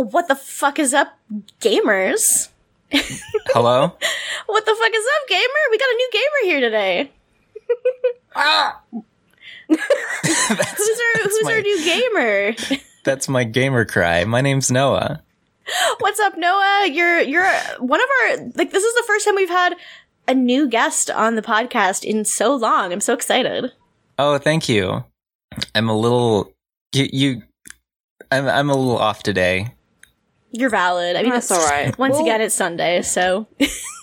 What the fuck is up, gamers? Hello? What the fuck is up, gamer? We got a new gamer here today. ah! who's our Who's my- our new gamer? That's my gamer cry. My name's Noah. What's up, Noah? You're you're one of our like. This is the first time we've had a new guest on the podcast in so long. I'm so excited. Oh, thank you. I'm a little you, you I'm I'm a little off today. You're valid. I mean, That's all right. Once Well- again, it's Sunday, so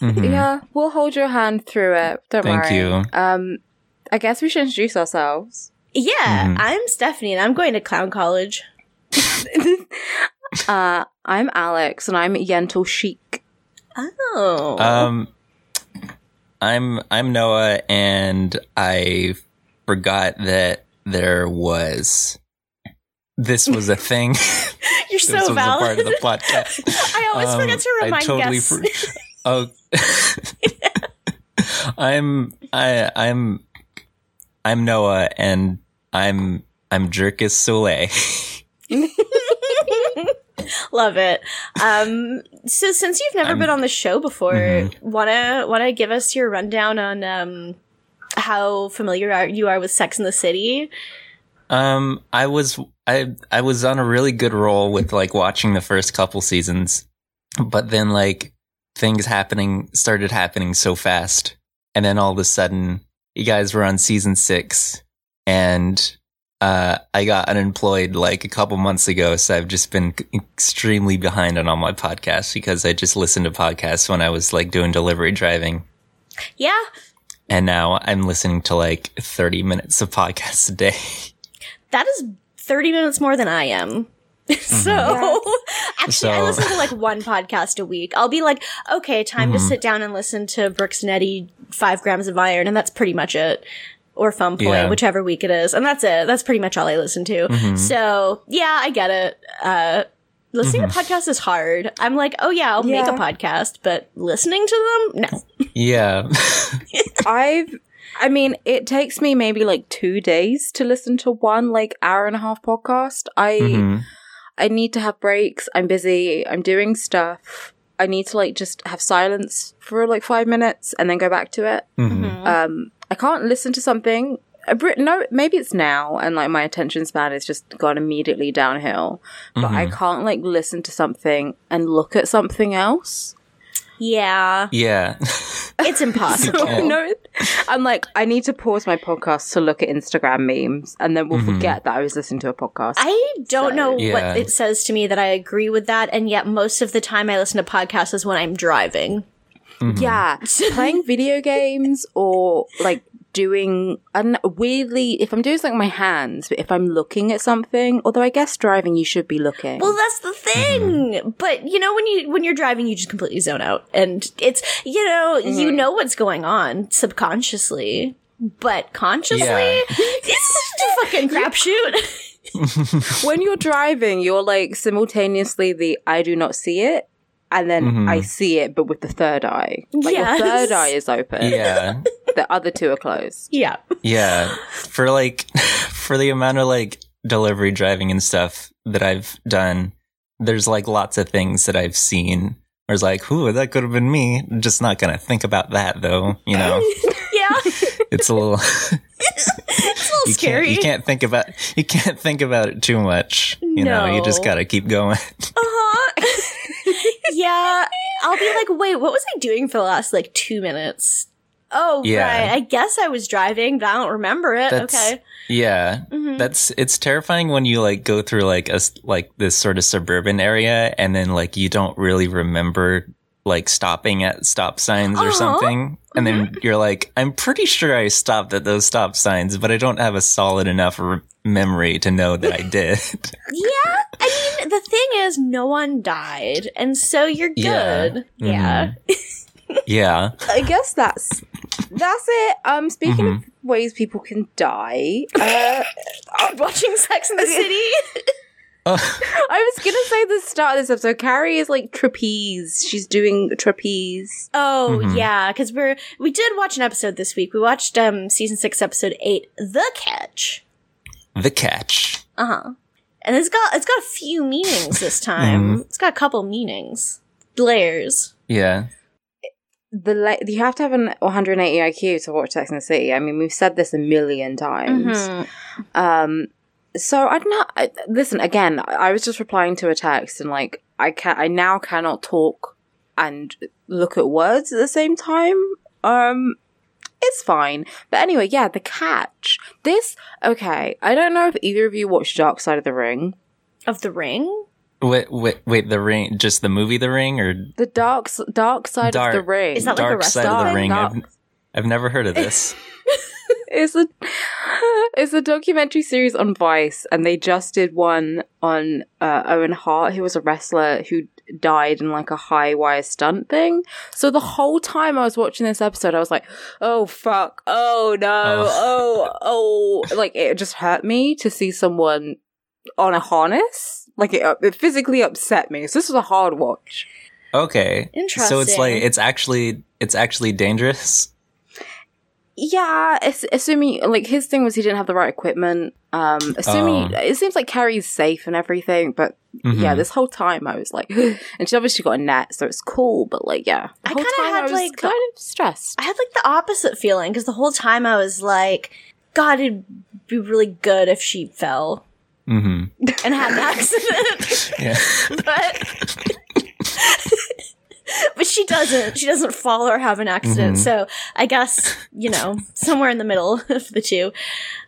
Mhm. Yeah, we'll hold your hand through it. Don't Thank worry. Thank you. Um, I guess we should introduce ourselves. yeah. Mhm. I'm Stephanie, and I'm going to clown college. Uh, I'm Alex, and I'm Yentl Chic. Oh, Um I'm I'm Noah and I forgot that there was this was a thing. you're this so a valid. part of the podcast. I always Um, forget to I remind totally guests. for- oh, I'm I I'm I'm Noah, and I'm I'm Jerkis Soleil. Love it. Um, so since you've never I'm- been on the show before, Mhm. wanna wanna give us your rundown on um how familiar are, you are with Sex in the City? um, I was I I was on a really good roll with like watching the first couple seasons, but then like things happening started happening so fast, and then all of a sudden you guys were on season six, and uh, I got unemployed like a couple months ago, so I've just been extremely behind on all my podcasts because I just listened to podcasts when I was like doing delivery driving, Yeah, and now I'm listening to like 30 minutes of podcasts a day. that is thirty minutes more than I am. so actually, I listen to like one podcast a week. I'll be like, okay, time to Mhm. sit down and listen to Brooks and Eddie, Five Grams of Iron, and that's pretty much it. Or Fun Point, Yeah. whichever week it is, and that's it. That's pretty much all I listen to. Mhm. So yeah, I get it. Uh, listening Mm-hmm. to podcasts is hard. I'm like, oh yeah, I'll make a podcast, but listening to them, no. Yeah. I've, I mean, it takes me maybe like two days to listen to one like hour and a half podcast. I, Mhm. I need to have breaks. I'm busy. I'm doing stuff. I need to like just have silence for like five minutes and then go back to it. Mhm. Um, I can't listen to something. No, maybe it's now, and like my attention span has just gone immediately downhill. But I can't like listen to something and look at something else. Yeah, Yeah. it's impossible. can't. no, I'm like, I need to pause my podcast to look at Instagram memes, and then we'll Mhm. forget that I was listening to a podcast. I don't So- know Yeah. what it says to me that I agree with that, and yet most of the time I listen to podcasts is when I'm driving. Mhm. yeah, playing video games or like doing and weirdly if i'm doing something with my hands but if i'm looking at something although i guess driving you should be looking Well, that's the thing. But you know, when you when you're driving, you just completely zone out, and it's you know you know what's going on subconsciously, but consciously, Yeah. it's just a fucking crapshoot. when you're driving you're like simultaneously the i do not see it and then Mhm. i see it but with the third eye like Yes. your third eye is open Yeah. The other two are closed yeah, Yeah. For like, for the amount of like delivery driving and stuff that I've done, there's like lots of things that I've seen. Where it's like, ooh, that could have been me. I'm just not gonna think about that though. You know, yeah, it's a little. it's a little you scary. can't. You can't think about. You can't think about it too much. You know, you just gotta keep going. Uh-huh. yeah, I'll be like, wait, what was I doing for the last like two minutes? Oh, Yeah. right. I guess I was driving, but I don't remember it. That's- okay. Yeah. Mhm. That's it's terrifying when you like go through like a, like this sort of suburban area and then like you don't really remember like stopping at stop signs or Uh-huh. something and then you're like I'm pretty sure I stopped at those stop signs but I don't have a solid enough re- memory to know that I did. Yeah, I mean, the thing is, no one died, and so you're good. Yeah. Yeah. I guess that's that's it. Um, speaking Mm-hmm. of ways people can die, uh, Watching Sex in the City. I was gonna say the start of this episode. Carrie is like trapeze. She's doing trapeze. Oh Mhm. yeah, because we're we did watch an episode this week. We watched um season six, episode eight, The Catch. The catch. Uh huh. And it's got it's got a few meanings this time. It's got a couple meanings, layers. Yeah. The le- you have to have an 180 IQ to watch Sex and the City. I mean, we've said this a million times. Mhm. Um, so I don't know. I, listen again. I was just replying to a text, and like I can I now cannot talk and look at words at the same time. Um, it's fine. But anyway, yeah, the catch. This okay. I don't know if either of you watched Dark Side of the Ring. Of the ring. Wait, wait, wait. The ring, just the movie, The Ring, or The dark dark side Dark- of the ring. Is that like a Dark wrestling Side of the? Ring? Dark- I've, I've never heard of this. it's a it's a documentary series on Vice, and they just did one on uh, Owen Hart, who was a wrestler who died in like a high wire stunt thing. So the whole time I was watching this episode, I was like, "Oh fuck! Oh no! Oh oh!" Like it just hurt me to see someone on a harness. Like it, it physically upset me. So this was a hard watch. Okay. Interesting. So it's like it's actually it's actually dangerous. Yeah, it's, assuming like his thing was he didn't have the right equipment. Um, assuming Oh. it seems like Carrie's safe and everything, but yeah, Mhm. this whole time I was like, and she obviously got a net, so it's cool. But like, yeah, I kinda had, I was like, the- kind of stressed. I had like the opposite feeling because the whole time I was like, God, it'd be really good if she fell hmm and had an accident. But but she doesn't. She doesn't fall or have an accident. Mhm. So I guess you know somewhere in the middle of the two.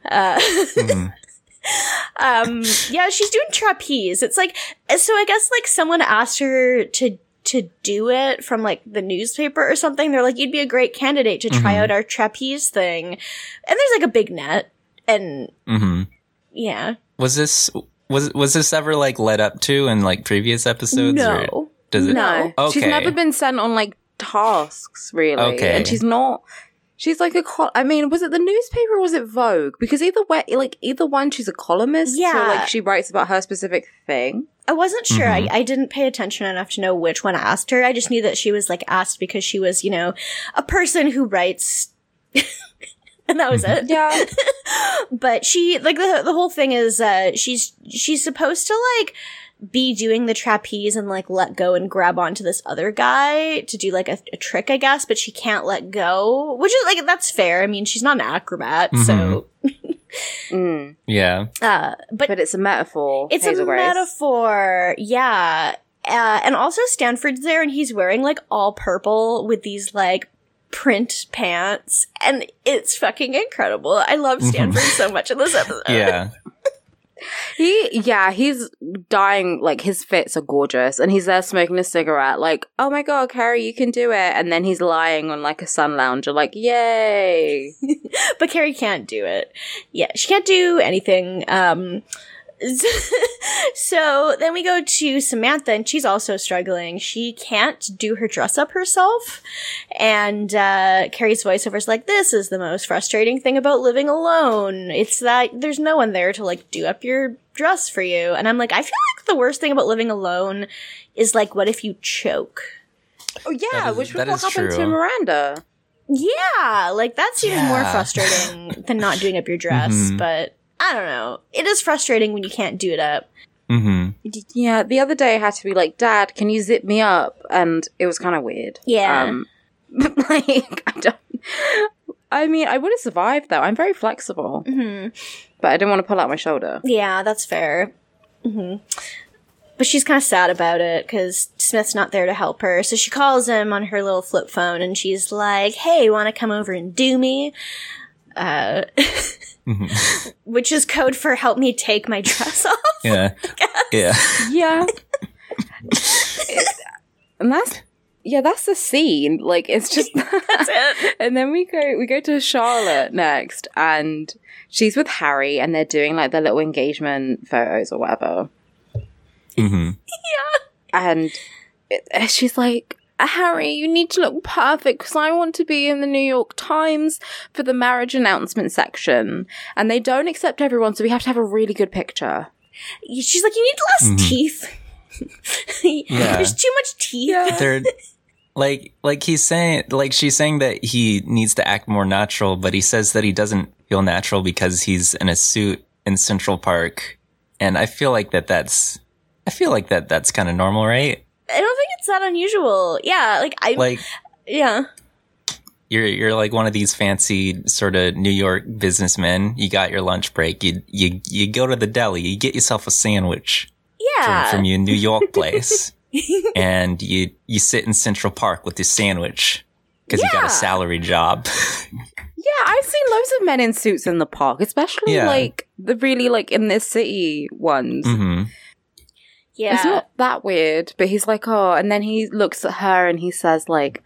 Uh, Mhm. um, yeah, she's doing trapeze. It's like so. I guess like someone asked her to to do it from like the newspaper or something. They're like, you'd be a great candidate to try Mhm. out our trapeze thing. And there's like a big net, and hmm yeah, Was this was was this ever like led up to in like previous episodes? Or no, does it? No. No, she's never been sent on like tasks really, Okay. and she's not. She's like a col- I mean, was it the newspaper or was it Vogue? Because either way, like either one, she's a columnist. so Yeah. like she writes about her specific thing. I wasn't sure. Mhm. I, I didn't pay attention enough to know which one asked her. I just knew that she was like asked because she was, you know, a person who writes. And that was it. Yeah, But she like the the whole thing is uh she's she's supposed to like be doing the trapeze and like let go and grab onto this other guy to do like a, a trick, I guess, but she can't let go, which is like that's fair. I mean, she's not an acrobat, so Mm. Yeah. uh but but it's a metaphor. It's Hazel a Grace. metaphor, yeah. Uh, and also Stanford's there, and he's wearing like all purple with these like print pants, and it's fucking incredible. I love Stanford so much in this episode. Yeah. He, yeah, he's dying. Like his fits are gorgeous, and he's there smoking a cigarette. Like, oh my god, Carrie, you can do it. And then he's lying on like a sun lounger, like, yay! but Carrie can't do it. Yeah, she can't do anything. Um, so then we go to Samantha, and she's also struggling. She can't do her dress up herself, and uh, Carrie's voiceover is like, "This is the most frustrating thing about living alone. It's that there's no one there to like do up your dress for you." And I'm like, I feel like the worst thing about living alone is like, what if you choke? Oh yeah, That is- which was that what is happened to. Miranda. Yeah, like that's even more frustrating than not doing up your dress. Mhm. But I don't know. It is frustrating when you can't do it up. hmm Yeah, the other day I had to be like, Dad, can you zip me up? And it was kind of weird. Yeah. Um, like, I don't. I mean, I would have survived though. I'm very flexible, hmm but I didn't want to pull out my shoulder. Yeah, that's fair. hmm But she's kind of sad about it because Smith's not there to help her. So she calls him on her little flip phone and she's like, "Hey, want to come over and do me?" Uh, hmm which is code for "Help me take my dress off." Yeah. Yeah. Yeah. and that's yeah, that's the scene. Like it's just That's it. And then we go we go to Charlotte next and she's with Harry and they're doing like their little engagement photos or whatever. hmm Yeah, and it- she's like, Harry, you need to look perfect because I want to be in the New York Times for the marriage announcement section. And they don't accept everyone, so we have to have a really good picture. She's like, you need less Mhm. teeth. Yeah. There's too much teeth. They're like like he's saying like she's saying that he needs to act more natural, but he says that he doesn't feel natural because he's in a suit in Central Park, and I feel like that that's I feel like that that's kind of normal, right? I don't think it's that unusual. Yeah, like I, Like yeah, you're you're like one of these fancy sort of New York businessmen. You got your lunch break. You you you go to the deli. You get yourself a sandwich from, yeah. from your New York place, and you you sit in Central Park with your sandwich because you got a salary job. Yeah, I've seen loads of men in suits in the park, especially Yeah. like the really like in the city ones. hmm yeah. It's not that weird, but he's like, oh, and then he looks at her and he says, like,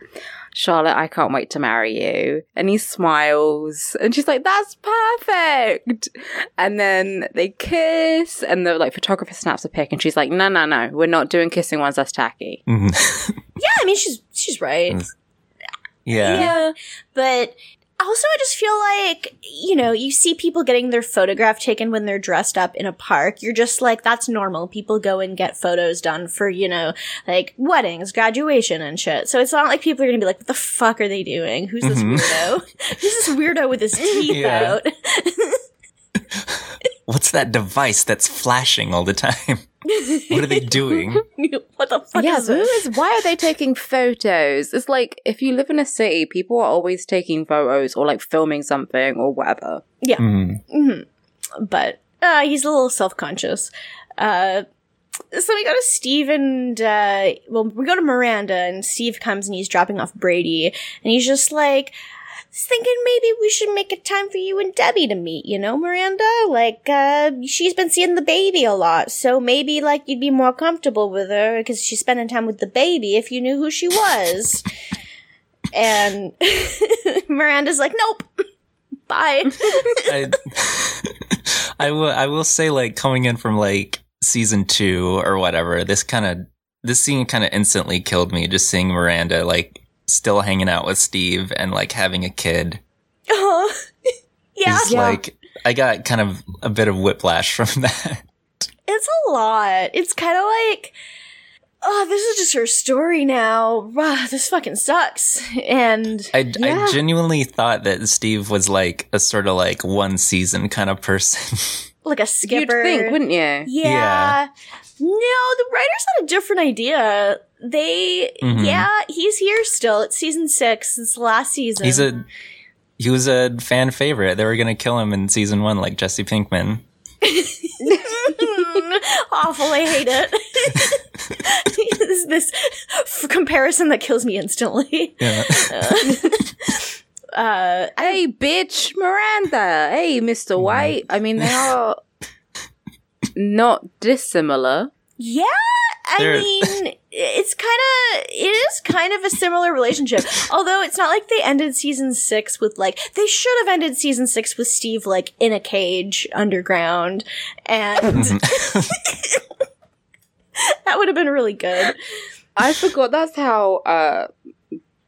Charlotte, I can't wait to marry you. And he smiles, and she's like, that's perfect. And then they kiss, and the like photographer snaps a pic, and she's like, no, no, no, we're not doing kissing ones. That's tacky. hmm yeah, I mean, she's she's right. yeah. Yeah. But also, I just feel like, you know, you see people getting their photograph taken when they're dressed up in a park. You're just like, that's normal. People go and get photos done for, you know, like weddings, graduation and shit. So it's not like people are going to be like, what the fuck are they doing? Who's this Mhm. weirdo? Who's this weirdo with his teeth Yeah. out? What's that device that's flashing all the time? What are they doing? what the fuck yeah, is this? is, why are they taking photos? It's like if you live in a city, people are always taking photos or like filming something or whatever. Mhm. Mm-hmm. But uh, he's a little self conscious. Uh, so we go to Steve and uh, well, we go to Miranda, and Steve comes and he's dropping off Brady, and he's just like. "I was Thinking maybe we should make a time for you and Debbie to meet, you know, Miranda? Like, uh, she's been seeing the baby a lot, so maybe, like, you'd be more comfortable with her because she's spending time with the baby if you knew who she was. and Miranda's like, nope, bye. I, I will. I will say, like coming in from like season two or whatever, this kind of this scene kind of instantly killed me. Just seeing Miranda like still hanging out with Steve and like having a kid. Oh, yeah. Is Yeah. like I got kind of a bit of whiplash from that. It's a lot. It's kind of like, oh, this is just her story now. Wow, this fucking sucks. And I, Yeah. I genuinely thought that Steve was like a sort of like one season kind of person. like a You'd skipper. think, wouldn't you? yeah. Yeah. No, the writers had a different idea. They, Mhm. yeah, he's here still. It's season six. It's the last season. He's a he was a fan favorite. They were gonna kill him in season one, like Jesse Pinkman. awful. I hate it. this, this f- comparison that kills me instantly. Yeah. Uh, Hey, bitch, Miranda. Hey, Mr. White. I mean, they are not dissimilar. Yeah, I They're- mean, it's kind of, it is kind of a similar relationship. Although it's not like they ended season six with like, they should have ended season six with Steve like in a cage underground. And that would have been really good. I forgot that's how uh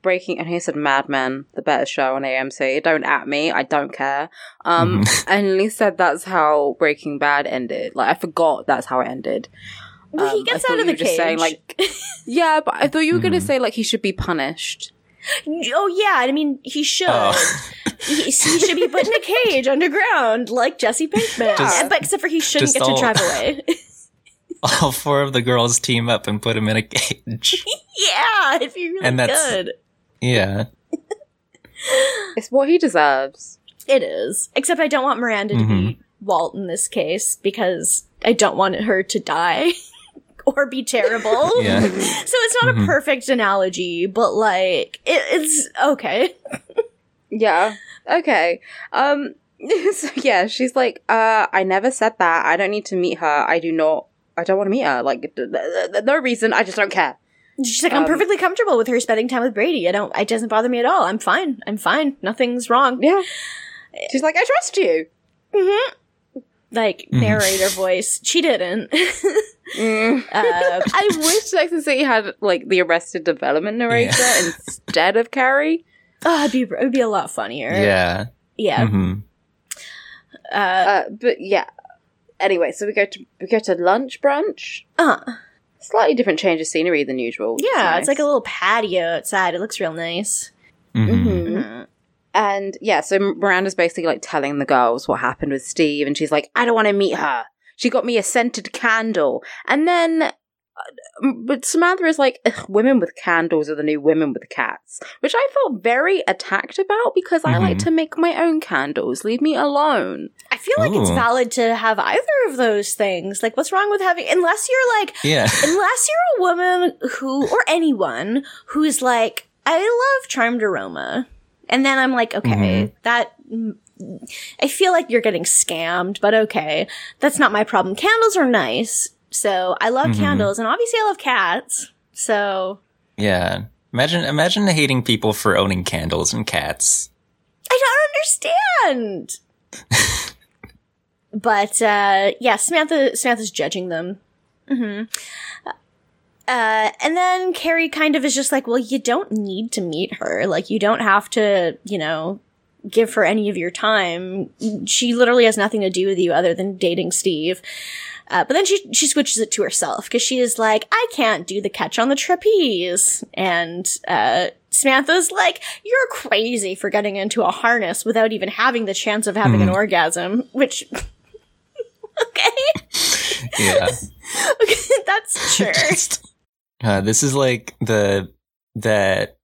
Breaking and he said Mad Men, the better show on AMC. Don't at me, I don't care. Um and he said that's how Breaking Bad ended. Like I forgot that's how it ended. Well, he Um, I gets out of you the were just cage. saying, like Yeah, but I thought you were gonna Mhm. say like he should be punished. oh yeah, I mean, he should. Oh. He, he should be put in a cage underground like Jesse Pinkman. Just- but except for he shouldn't just get to drive away. All four of the girls team up and put him in a cage. yeah, it'd be really And that's- good. Yeah. It's what he deserves. It is. Except I don't want Miranda to be Walt in this case because I don't want her to die or be terrible. Yeah. So it's not a Mhm. perfect analogy, but like it, it's okay. Yeah. Okay. Um so yeah, she's like, uh, I never said that. I don't need to meet her. I do not I don't want to meet her. Like th- th- th- no reason. I just don't care. She's like, I'm Um, perfectly comfortable with her spending time with Brady. I don't. It doesn't bother me at all. I'm fine. I'm fine. Nothing's wrong. Yeah. She's like, I trust you. hmm like Mhm. narrator voice. She didn't. Mm. uh, I wish Sex and the City had like the Arrested Development narrator instead of Carrie. oh, it'd be it'd be a lot funnier. Yeah. yeah. hmm Uh, Uh, but yeah. Anyway, so we go to we go to lunch brunch. uh, Slightly different change of scenery than usual. which is yeah, it's like a little patio outside. It looks real nice. hmm Mhm. Mhm. And yeah, so Miranda's basically like telling the girls what happened with Steve, and she's like, I don't want to meet her. She got me a scented candle. And then, Uh, but Samantha is like, women with candles are the new women with cats, which I felt very attacked about because I like Mhm. to make my own candles. Leave me alone. I feel like it's oh. valid to have either of those things. Like, what's wrong with having, unless you're like, Yeah. unless you're a woman who, or anyone who's like, I love charmed aroma. And then I'm like, okay, mm-hmm. that, mm, I feel like you're getting scammed, but okay. That's not my problem. Candles are nice. So I love Mhm. candles and obviously I love cats. So Yeah. Imagine imagine hating people for owning candles and cats. I don't understand. but uh yeah, Samantha Samantha's judging them. Mm-hmm. Uh, and then Carrie kind of is just like, well, you don't need to meet her. Like, you don't have to, you know, give her any of your time. She literally has nothing to do with you other than dating Steve. Uh, but then she, she switches it to herself because she is like, I can't do the catch on the trapeze. And, uh, Samantha's like, you're crazy for getting into a harness without even having the chance of having an orgasm, which, okay. Yeah. okay, that's sure. Just- uh, this is like the that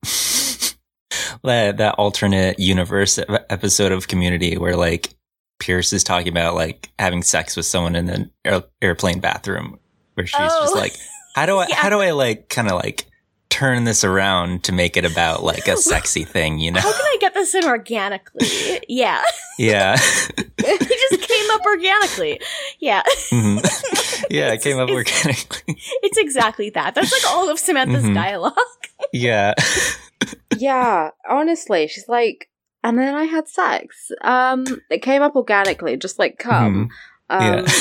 that that alternate universe episode of Community where like Pierce is talking about like having sex with someone in an air- airplane bathroom, where she's just Oh. like, how do I Yeah. how do I like kind of like turn this around to make it about like a sexy thing, you know? How can I get this in organically? Yeah. Yeah, it just came up organically. Yeah. Mhm. yeah, it came up It's- organically. It's exactly that. That's like all of Samantha's Mhm. dialogue. Yeah, yeah, honestly, she's like, and then I had sex. Um, it came up organically, just like come. Um, yeah.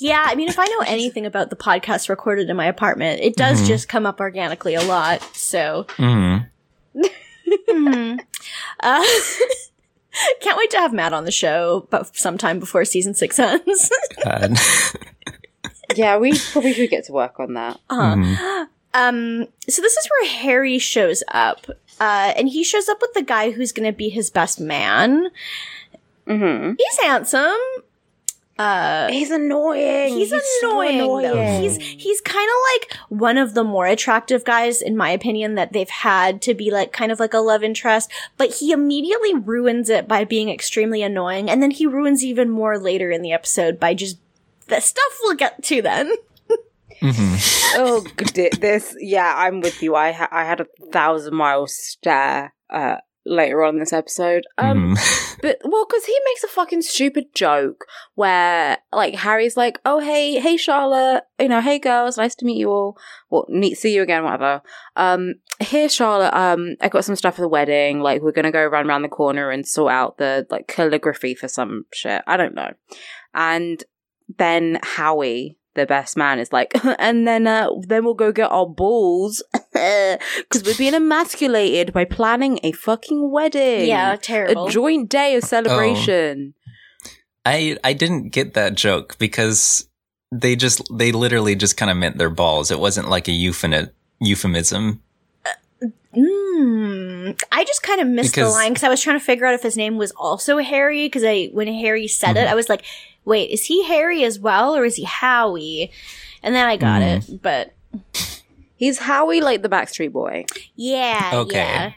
Yeah, I mean, if I know anything about the podcast recorded in my apartment, it does Mhm. just come up organically a lot. So, Mhm. mhm. uh, can't wait to have Matt on the show, but sometime before season six ends. Yeah, we probably should get to work on that. uh, Mhm. Um, so this is where Harry shows up. Uh, and he shows up with the guy who's gonna be his best man. hmm He's handsome. Uh, He's annoying. he's, so annoying, though. He's he's kind of like one of the more attractive guys, in my opinion, that they've had to be like kind of like a love interest. But he immediately ruins it by being extremely annoying, and then he ruins even more later in the episode by just the stuff we'll get to then. Mhm. oh, this. Yeah, I'm with you. I ha- I had a thousand mile stare uh, later on in this episode. Um, Mhm. but well, because he makes a fucking stupid joke where like Harry's like, "Oh hey, hey Charlotte, you know, hey girls, nice to meet you all. Well, meet, see you again, whatever. Um, here Charlotte, um, I got some stuff for the wedding. Like we're gonna go run around the corner and sort out the like calligraphy for some shit. I don't know. And then Howie, the best man, is like, and then uh, then we'll go get our balls because we're being emasculated by planning a fucking wedding. Yeah, terrible. a joint day of celebration. I I didn't get that joke because they just they literally just kind of meant their balls. It wasn't like a euphemi- euphemism. Mm, I just kind of missed the line because I was trying to figure out if his name was also Harry. Because I, when Harry said it, Mhm. I was like, "Wait, is he Harry as well, or is he Howie?" And then I got Mhm. it. But He's Howie, like the Backstreet Boy. yeah, Okay. yeah,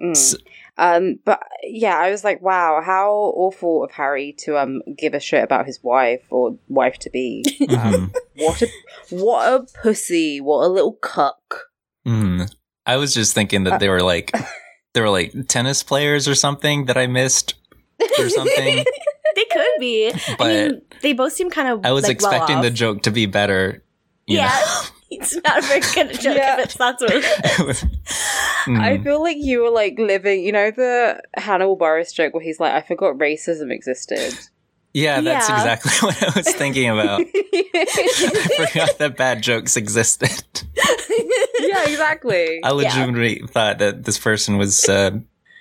Mm. S- Um, but yeah, I was like, wow, how awful of Harry to um give a shit about his wife or wife to be. Mhm. what a what a pussy! What a little cuck! Mhm. I was just thinking that they were like they were like tennis players or something that I missed or something. they could be. I But mean, they both seem kind of. I was like, expecting well the joke to be better. Yeah, know? it's not a very good joke Yeah. if it's that's what. It is. I Mhm. feel like you were like living, you know, the Hannibal Buress joke where he's like, I forgot racism existed. Yeah, that's Yeah. exactly what I was thinking about. I forgot that bad jokes existed. yeah, exactly. I legitimately thought that this person was uh,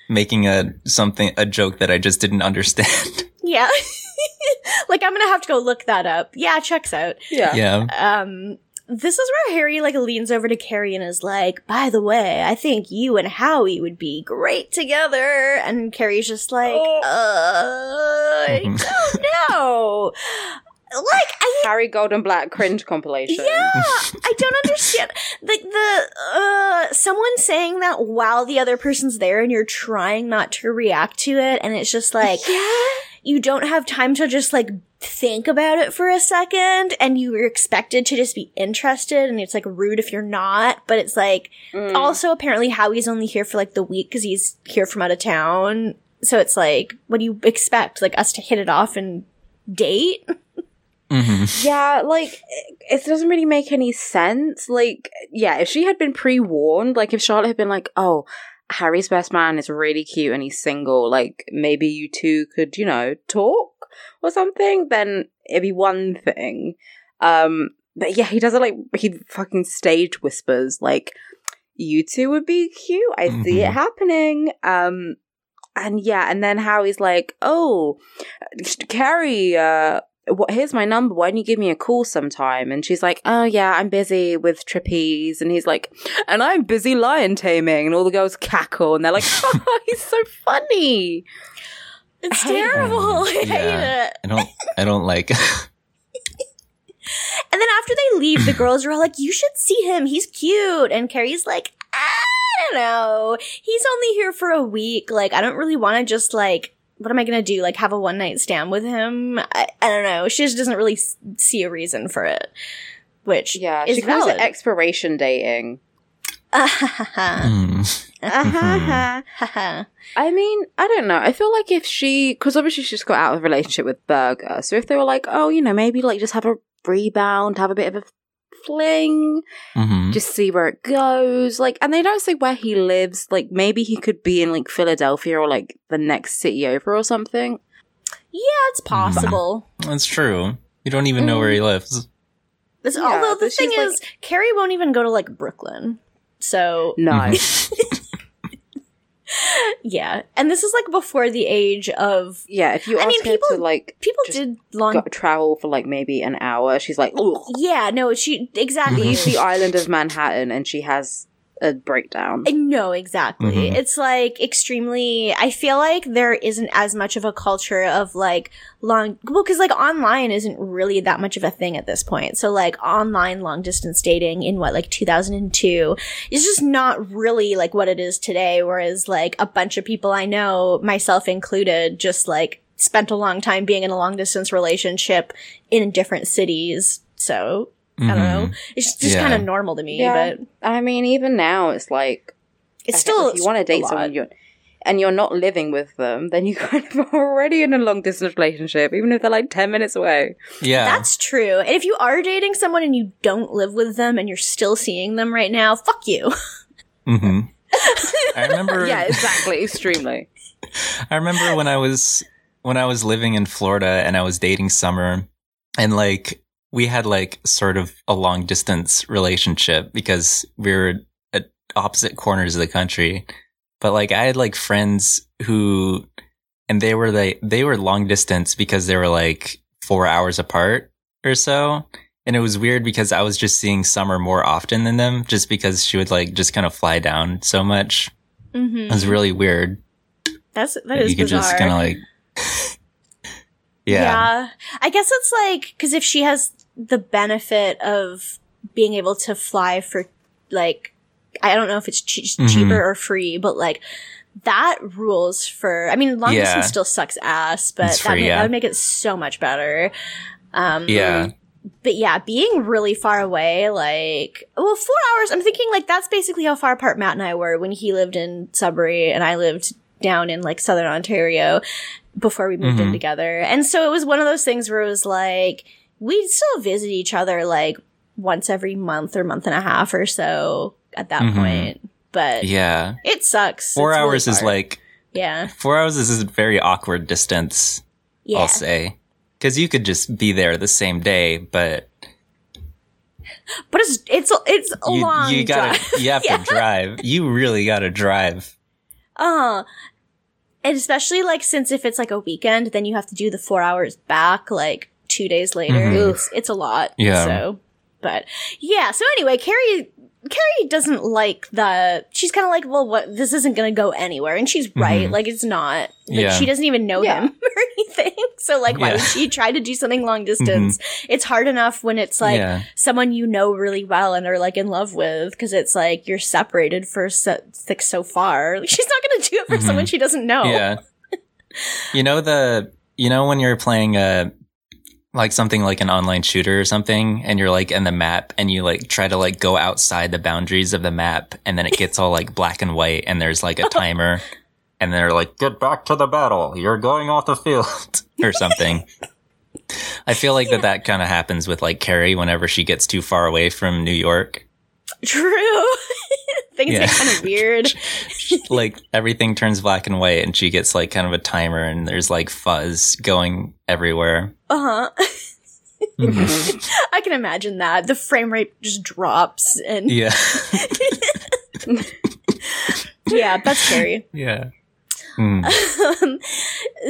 making a something a joke that I just didn't understand. Yeah. like I'm gonna have to go look that up. Yeah, checks out. Yeah. yeah. Um this is where Harry like leans over to Carrie and is like, by the way, I think you and Howie would be great together. And Carrie's just like, Oh. uh, I don't know. Like, I Harry Goldenblatt cringe compilation. Yeah, I don't understand. Like the uh someone saying that while the other person's there and you're trying not to react to it and it's just like yeah. you don't have time to just like think about it for a second and you're expected to just be interested and it's like rude if you're not, but it's like Mm. also apparently Howie's only here for like the week cuz he's here from out of town. So it's like what do you expect? Like us to hit it off and date? Hmm Yeah, like it doesn't really make any sense. Like, yeah, if she had been pre-warned, like if Charlotte had been like, "Oh, Harry's best man is really cute and he's single," like maybe you two could, you know, talk or something, then it'd be one thing. Um, but yeah, he doesn't like he fucking stage whispers like, "You two would be cute. I see it Mhm. happening." Um, and yeah, and then Howie's like, "Oh, Carrie, uh." What, here's my number. Why don't you give me a call sometime? And she's like, Oh yeah, I'm busy with trapeze. And he's like, And I'm busy lion taming. And all the girls cackle and they're like, oh, He's so funny. It's I hate it. terrible. I hate it. I don't. I don't like. And then after they leave, the girls are all like, "You should see him. He's cute." And Carrie's like, "I don't know. He's only here for a week. Like, I don't really want to just like." What am I gonna do? Like have a one night stand with him? I, I don't know. She just doesn't really s- see a reason for it, which Yeah, is she calls valid. it expiration dating. Hmm. I I mean, I don't know. I feel like if she, because obviously she's got out of a relationship with Berger, so if they were like, oh, you know, maybe like just have a rebound, have a bit of a fling, hmm just see where it goes. Like, and they don't say where he lives. Like, maybe he could be in like Philadelphia or like the next city over or something. yeah, it's possible. That's true. You don't even know where he lives. This, Yeah, although the thing she's is, Carrie won't even go to like Brooklyn. So No. Yeah, and this is like before the age of yeah, if you I ask mean, her people- to like people Just did long. go, travel for like maybe an hour, she's like, Ugh. Yeah, no, she exactly. leave the island of Manhattan, and she has a breakdown. No, exactly. Mhm. It's like extremely. I feel like there isn't as much of a culture of like long. Well, because like online isn't really that much of a thing at this point. So like online long distance dating in what like 2002 is just not really like what it is today. Whereas like a bunch of people I know, myself included, just like spent a long time being in a long distance relationship in different cities. So I don't know. Mhm. It's just Yeah. kind of normal to me, Yeah. but I mean, even now, it's like it's okay, still if you want to date someone you're, and you're not living with them, then you kind of are already in a long distance relationship, even if they're like ten minutes away. Yeah. That's true. And if you are dating someone and you don't live with them and you're still seeing them right now, fuck you. hmm I remember. yeah, exactly, extremely. I remember when I was when I was living in Florida and I was dating Summer, and like we had like sort of a long distance relationship because we were at opposite corners of the country. But like I had like friends who, and they were like they were long distance because they were like four hours apart or so. And it was weird because I was just seeing Summer more often than them, just because she would like just kind of fly down so much. Mm-hmm. It was really weird That's that is you could bizarre. just kind of like yeah. I guess it's like because if she has the benefit of being able to fly for like I don't know if it's che- Mhm. cheaper or free, but like that rules for. I mean, long Yeah. distance still sucks ass, but It's that, ma- yeah. that would make it so much better. Um, yeah but yeah, being really far away, like, well, four hours, I'm thinking like that's basically how far apart Matt and I were when he lived in Sudbury and I lived down in like southern Ontario before we moved in Mhm. together. And so it was one of those things where it was like, we'd still visit each other like once every month or month and a half or so at that Mhm. point. But yeah it sucks. four It's really hours is like yeah, four hours is a very awkward distance yeah. i'll say because you could just be there the same day, but But it's it's it's a you, long you gotta drive. you have Yeah. to drive. You really gotta drive. Uh, and especially like since if it's like a weekend, then you have to do the four hours back like two days later. Mhm. It's, it's a lot. Yeah. So, but yeah. So anyway, Carrie. Carrie doesn't like the. She's kind of like, well, what? This isn't going to go anywhere, and she's right. Mhm. Like, it's not. Like, Yeah. she doesn't even know Yeah. him or anything. So, like, why Yeah. would she try to do something long distance? It's hard enough when it's like yeah, someone you know really well and are like in love with because it's like you're separated for so, like so far. Like, she's not going to do it for Mhm. someone she doesn't know. yeah. You know the you know when you're playing a like something like an online shooter or something, and you're like in the map, and you like try to like go outside the boundaries of the map, and then it gets all like black and white, and there's like a timer, and they're like, "Get back to the battle! You're going off the field," or something. I feel like that that kind of happens with like Carrie whenever she gets too far away from New York. True. Things Yeah. get kind of weird. like everything turns black and white and she gets like kind of a timer and there's like fuzz going everywhere. Uh huh. I can imagine that. The frame rate just drops and Yeah. yeah, that's scary. yeah. Mm. Um,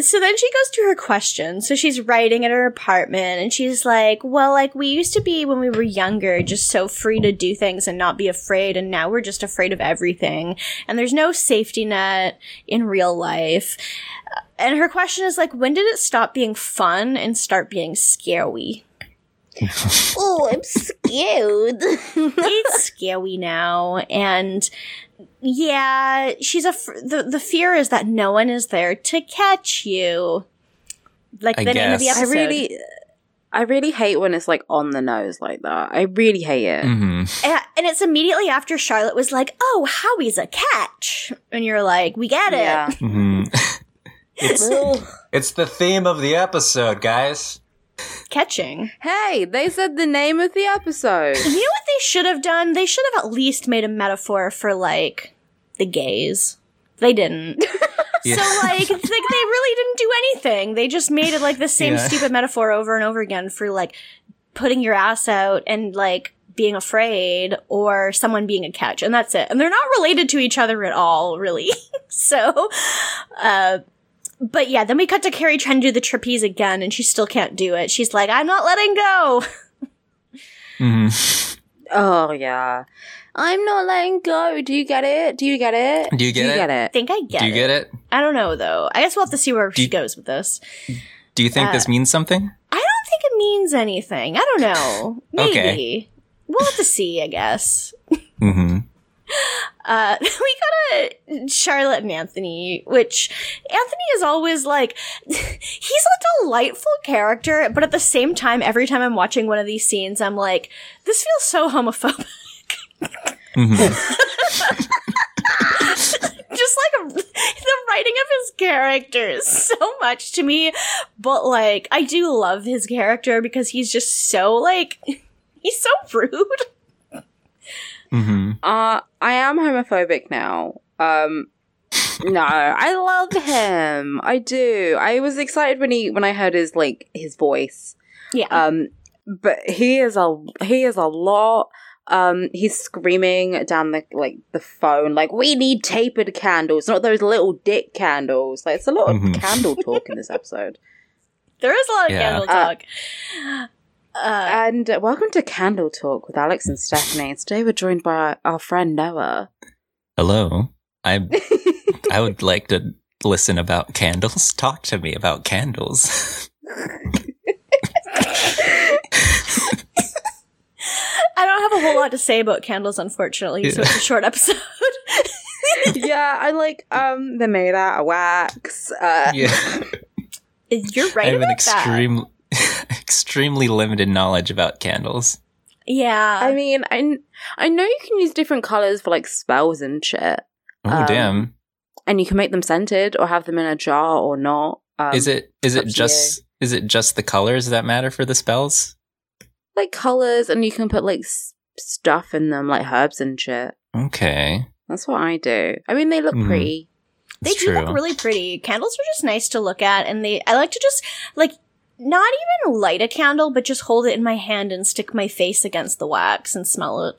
so then she goes to her question. So she's writing at her apartment and she's like, well, like we used to be when we were younger, just so free to do things and not be afraid. And now we're just afraid of everything. And there's no safety net in real life. And her question is like, when did it stop being fun and start being scary? Oh, I'm scared. it's scary now and yeah she's a fr- the, the fear is that no one is there to catch you like I the name of the guess. I episode really, I really hate when it's like on the nose like that. I really hate it. hmm and, and it's immediately after charlotte was like oh howie's a catch and you're like we get it Yeah. hmm it's it's the theme of the episode, guys. Catching Hey, they said the name of the episode. you know what they should have done they should have at least made a metaphor for like the gays they didn't Yeah. So like, it's like they really didn't do anything. They just made it like the same Yeah. stupid metaphor over and over again for like putting your ass out and like being afraid or someone being a catch and that's it. And they're not related to each other at all, really. so, uh, but yeah, then we cut to Carrie trying to do the trapeze again and she still can't do it. She's like, I'm not letting go. hmm oh yeah. I'm not letting go. Do you get it? Do you get it? Do you get Do you it? get I think I get it. Do you it. get it? I don't know though. I guess we'll have to see where she you- goes with this. Do you think Uh, this means something? I don't think it means anything. I don't know. Maybe. Okay. We'll have to see, I guess. hmm Uh, we got a Charlotte and Anthony, which Anthony is always like, he's a delightful character, but at the same time, every time I'm watching one of these scenes, I'm like, this feels so homophobic. hmm Just like the writing of his character is so much to me, but like, I do love his character because he's just so like, he's so rude. Hmm Uh, I am homophobic now. Um, no, I love him. I do. I was excited when he when I heard his like his voice. Yeah. Um, but he is a he is a lot. Um, he's screaming down the like the phone, like we need tapered candles, not those little dick candles. Like it's a lot of Mhm. candle talk in this episode. there is a lot of Yeah. candle talk. Uh, And uh, welcome to Candle Talk with Alex and Stephanie. And Today we're joined by our, our friend Noah. Hello. I I would like to listen about candles. Talk to me about candles. I don't have a whole lot to say about candles, unfortunately, so it's a short episode. yeah, I like um they're made out of wax. Uh, yeah. You're right I have an about that. Extreme extremely limited knowledge about candles. Yeah. I mean, I I know you can use different colors for like spells and shit, Oh Um, damn. and you can make them scented or have them in a jar or not. Um, is it is it to just is it just the colors that matter for the spells? like colors, and you can put like s- stuff in them, like herbs and shit. Okay. That's what I do. I mean, they look Mhm. pretty. they It's do true. look really pretty. Candles are just nice to look at, and they I like to just like not even light a candle, but just hold it in my hand and stick my face against the wax and smell it.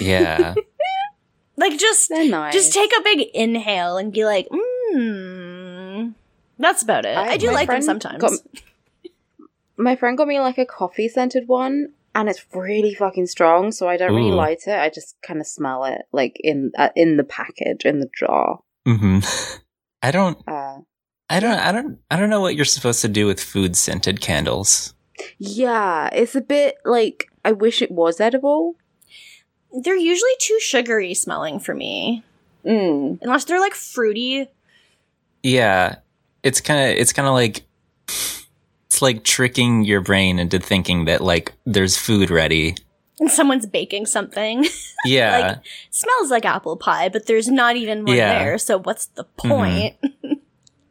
Yeah. Like just nice. just take a big inhale and be like, mmm. That's about it. I, do like them sometimes. got- my friend got me like a coffee scented one, and it's really fucking strong. So I don't really light it. I just kind of smell it, like in uh, in the package in the jar. Mm-hmm. I don't. Uh, I don't. I don't. I don't know what you're supposed to do with food scented candles. yeah, it's a bit like I wish it was edible. They're usually too sugary smelling for me. Mm. Unless they're like fruity. Yeah, it's kind of. It's kind of like. It's like tricking your brain into thinking that like there's food ready. And someone's baking something. Yeah. Like- smells like apple pie, but there's not even one Yeah. there. So what's the point?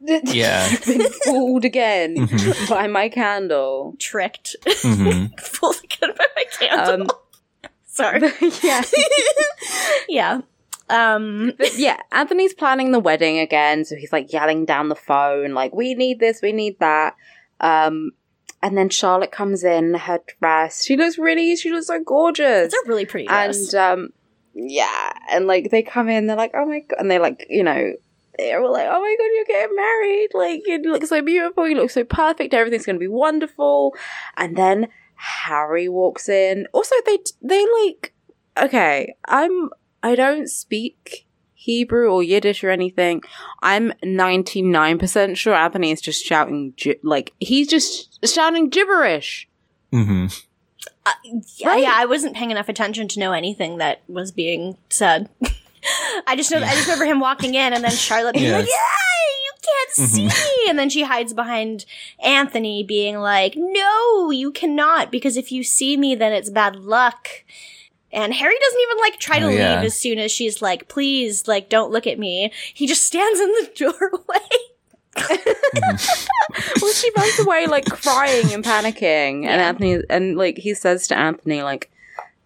Yeah. You've been fooled again Mhm. by my candle. Tricked. hmm Fully good by my candle. Um, Sorry. yeah. yeah. Um. But yeah, Anthony's planning the wedding again, so he's like yelling down the phone, like, we need this, we need that. Um, and then Charlotte comes in, her dress. She looks really, she looks so gorgeous. It's a really pretty dress. And, um, yeah, and like they come in, they're like, oh my god, and they like, you know, they're all like, oh my god, you're getting married. Like, you look so beautiful, you look so perfect, everything's gonna be wonderful. And then Harry walks in. Also, they, they like, okay, I'm, I don't speak Hebrew or Yiddish or anything. I'm 99% sure Anthony is just shouting, gi- like, he's just shouting gibberish. hmm yeah, right. yeah, I wasn't paying enough attention to know anything that was being said. I just know. I just remember him walking in, and then Charlotte being Yeah. like, "Yeah, you can't see," Mhm. and then she hides behind Anthony, being like, "No, you cannot, because if you see me, then it's bad luck." And Harry doesn't even like try to Oh, yeah. leave as soon as she's like, "Please, like, don't look at me." He just stands in the doorway. well, she runs away like crying and panicking, and Anthony and like he says to Anthony like,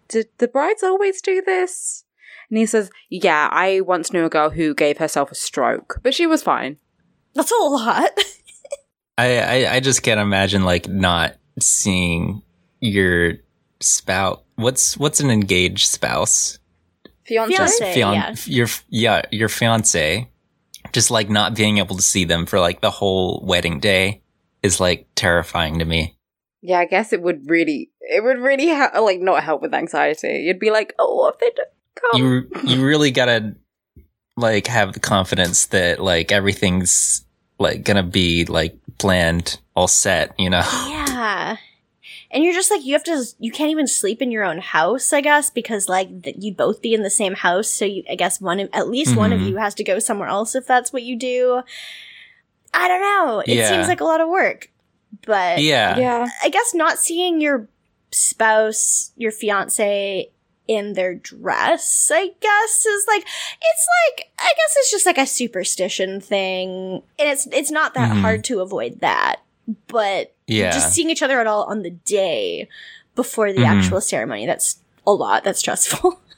"Did the brides always do this?" And he says, "Yeah, I once knew a girl who gave herself a stroke, but she was fine." That's a lot. I, I I just can't imagine like not seeing your spouse. What's what's an engaged spouse? Fiance. Fiance. Fian- yeah. Your yeah your fiance. Just like not being able to see them for like the whole wedding day is like terrifying to me. Yeah, I guess it would really, it would really ha- like not help with anxiety. You'd be like, "Oh, what if they don't come?" You you really gotta like have the confidence that like everything's like gonna be like planned, all set. You know. Yeah. And you're just like, you have to, you can't even sleep in your own house, I guess, because like th- you'd both be in the same house. So you, I guess one of, at least one of Mhm. you has to go somewhere else if that's what you do. I don't know. It Yeah. seems like a lot of work, but Yeah. yeah, I guess not seeing your spouse, your fiance in their dress, I guess is like it's like I guess it's just like a superstition thing. And it's it's not that Mhm. hard to avoid that. But Yeah. just seeing each other at all on the day before the Mhm. actual ceremony, that's a lot. That's stressful.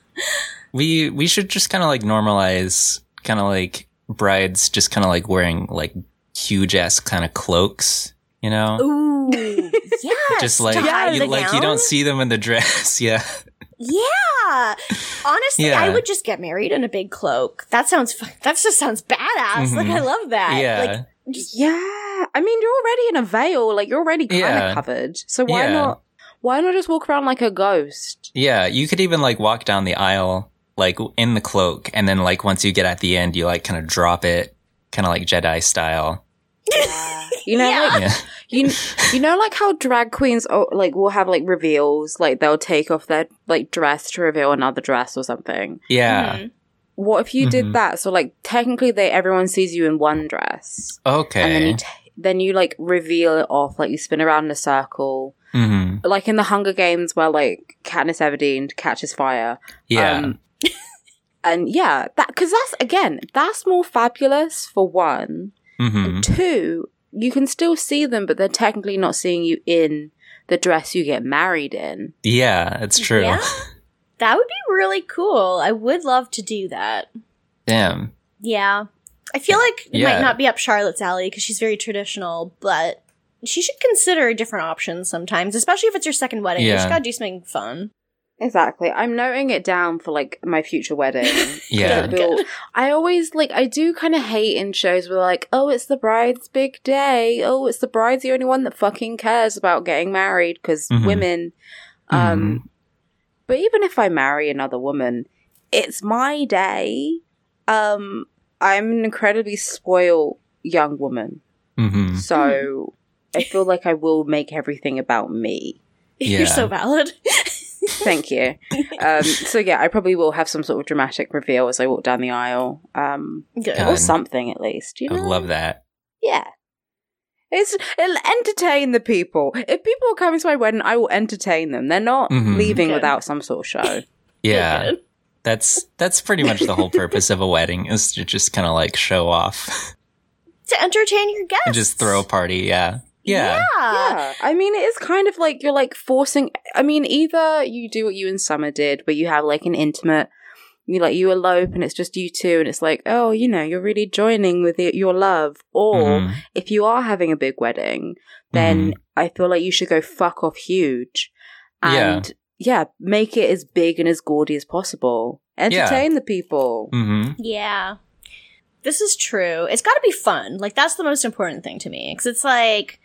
We we should just kind of like normalize kind of like brides just kind of like wearing like huge ass kind of cloaks, you know? Ooh. yes. just like hide you, like you don't see them in the dress, yeah. Yeah. Honestly, Yeah. I would just get married in a big cloak. That sounds fu- that just sounds badass. Like Mhm. I love that. Yeah. Like yeah. I mean, you're already in a veil, like you're already kind of Yeah. covered. So why Yeah. not? Why not just walk around like a ghost? Yeah, you could even like walk down the aisle like in the cloak and then like once you get at the end you like kind of drop it kind of like Jedi style. You know, Yeah. like Yeah. you you know like how drag queens oh, like will have like reveals like they'll take off their like dress to reveal another dress or something Yeah. Mhm. what if you Mhm. did that so like technically they everyone sees you in one dress Okay. and then you t- then you like reveal it off like you spin around in a circle hmm like in the hunger games where like Katniss Everdeen catches fire Yeah. um, and yeah that because that's again that's more fabulous for one hmm And two, you can still see them, but they're technically not seeing you in the dress you get married in. Yeah, it's true. Yeah. That would be really cool. I would love to do that. Damn. Yeah. I feel like it Yeah. might not be up Charlotte's alley because she's very traditional, but she should consider different options sometimes, especially if it's your second wedding. You Yeah. just gotta do something fun. Exactly. I'm noting it down for like my future wedding. Yeah. That I always like I do kind of hate in shows where like, oh, it's the bride's big day. Oh, it's the bride's the only one that fucking cares about getting married because Mhm. women. Um, but even if I marry another woman, it's my day. Um, I'm an incredibly spoiled young woman, hmm so I feel like I will make everything about me. Yeah. You're so valid. Thank you. Um, so yeah, I probably will have some sort of dramatic reveal as I walk down the aisle, um, Good. Or something at least. You know, would love that. Yeah, it's it'll entertain the people. If people are coming to my wedding, I will entertain them. They're not Mhm. leaving Good. without some sort of show. Yeah. Good. That's that's pretty much the whole purpose of a wedding is to just kind of like show off To entertain your guests. and just throw a party. Yeah. Yeah. yeah, I mean, it is kind of like you're like forcing. I mean, either you do what you and Summer did, where you have like an intimate. You like you elope and it's just you two, and it's like, oh, you know, you're really joining with it, your love. Or Mhm. if you are having a big wedding, then I feel like you should go fuck off huge. And yeah, make it as big and as gaudy as possible. Entertain the people. Mhm. Yeah. This is true. It's got to be fun. Like that's the most important thing to me because it's like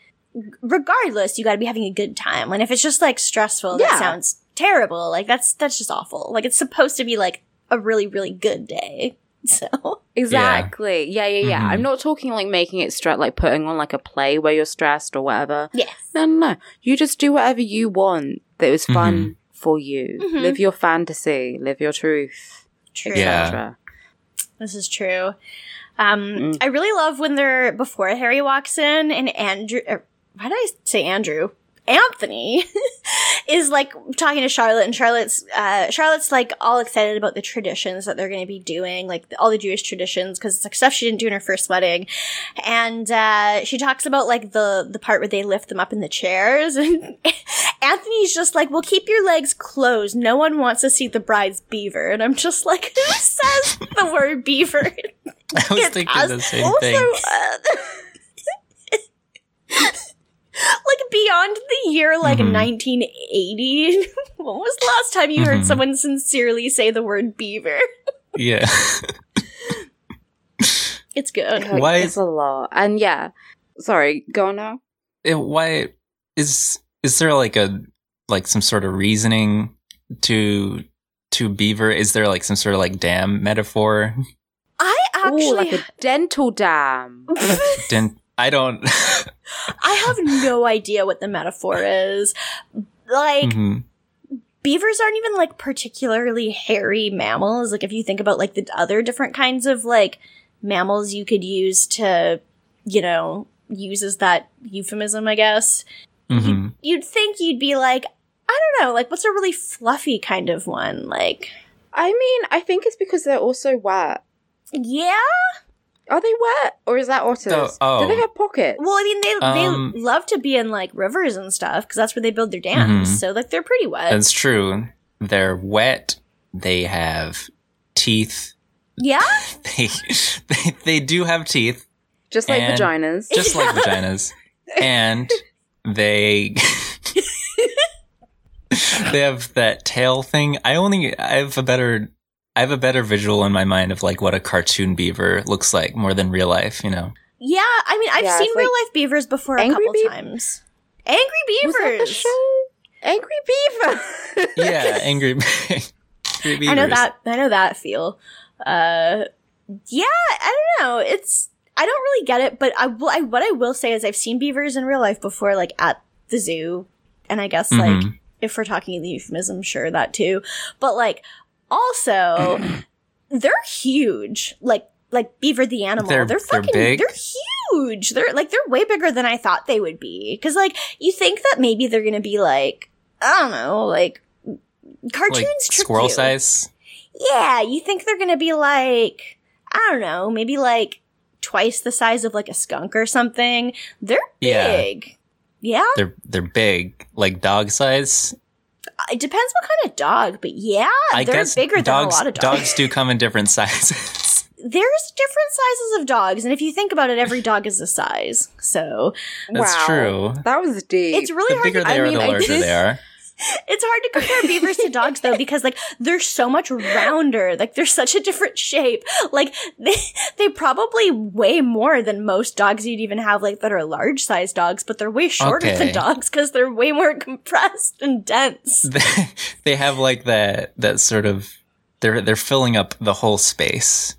regardless, you got to be having a good time. And if it's just like stressful, Yeah. that sounds terrible. Like that's that's just awful. Like it's supposed to be like a really really good day. So, Exactly. Yeah, yeah, yeah. Mhm. I'm not talking like making it stress, like putting on like a play where you're stressed or whatever. yes. No, no, no. You just do whatever you want that was fun Mhm. for you. Mhm. Live your fantasy. Live your truth. True. Yeah. etc. This is true. Um, Mm. I really love when they're before Harry walks in and Andrew. Er, why did I say Andrew? Anthony is like talking to Charlotte, and Charlotte's uh, Charlotte's like all excited about the traditions that they're going to be doing, like all the Jewish traditions, because it's like stuff she didn't do in her first wedding. And uh, she talks about like the the part where they lift them up in the chairs, and Anthony's just like, "Well, keep your legs closed. No one wants to see the bride's beaver." And I'm just like, "Who says the word beaver?" I was It's thinking us. the same Also, thing. uh, like beyond the year like Mhm. 1980 when was the last time you heard Mhm. someone sincerely say the word beaver Yeah. it's good Like, Why It's is- a lot. And yeah. Sorry, go on now. Why is is there like a like some sort of reasoning to to beaver? Is there like some sort of like dam metaphor? i actually Ooh, like a dental dam. Didn't I don't. i have no idea what the metaphor is like Mhm. beavers aren't even like particularly hairy mammals. Like if you think about like the other different kinds of like mammals you could use to, you know, use as that euphemism, I guess. Mhm. You'd think you'd be like, I don't know, like what's a really fluffy kind of one? Like, I mean, I think it's because they're also wet. yeah. Are they wet? Or is that otters? Oh, oh. Do they have pockets? Well, I mean, they Um, they love to be in like rivers and stuff because that's where they build their dams. Mhm. So like they're pretty wet. That's true. They're wet. They have teeth. yeah. They they, they do have teeth, Just like vaginas. just like vaginas, and they they have that tail thing. I only I have a better I have a better visual in my mind of like what a cartoon beaver looks like more than real life. You know. Yeah, I mean, I've Yeah, seen real like life beavers before a couple Beav- times. Angry Was that the beavers. show? Angry Beaver. Yeah, angry, angry beavers. I know that. I know that feel. Uh, yeah, I don't know. It's I don't really get it, but I, will- I what I will say is I've seen beavers in real life before, like at the zoo, and I guess like Mhm. if we're talking in the euphemism, sure that too. But like also, they're huge. Like like beaver the animal. They're- They're, they're fucking. big? They're huge. They're like they're way bigger than I thought they would be. Because like you think that maybe they're gonna be like I don't know like cartoons like squirrel you. size. Yeah, you think they're gonna be like, I don't know, maybe like twice the size of like a skunk or something. They're Yeah. big. Yeah, They're they're big, like dog size. It depends what kind of dog, but yeah, I they're guess bigger dogs than a lot of dogs. dogs do come in different sizes. there's different sizes of dogs, and if you think about it, every dog is a size. So That's wow. true. That was deep. it's really The hard. bigger To, they I are, mean, the I larger did- they are. It's hard to compare beavers to dogs though, because like they're so much rounder. Like they're such a different shape. Like they they probably weigh more than most dogs you'd even have like that are large sized dogs, but they're way shorter Okay. than dogs because they're way more compressed and dense. They, they have like that that sort of they're they're filling up the whole space.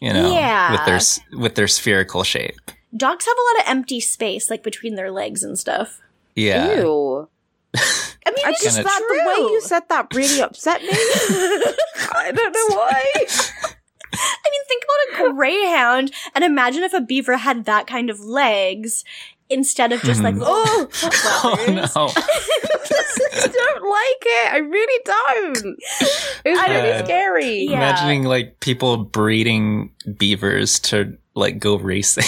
You know, Yeah. with their with their spherical shape. Dogs have a lot of empty space, like between their legs and stuff. Yeah. Ew. I mean, I just that the way you said that really upset me. I don't know why. I mean, think about a greyhound and imagine if a beaver had that kind of legs instead of just like Mhm. Oh, Oh no. I don't like it. I really don't. It's don't really scary. Yeah. Imagining like people breeding beavers to like go racing.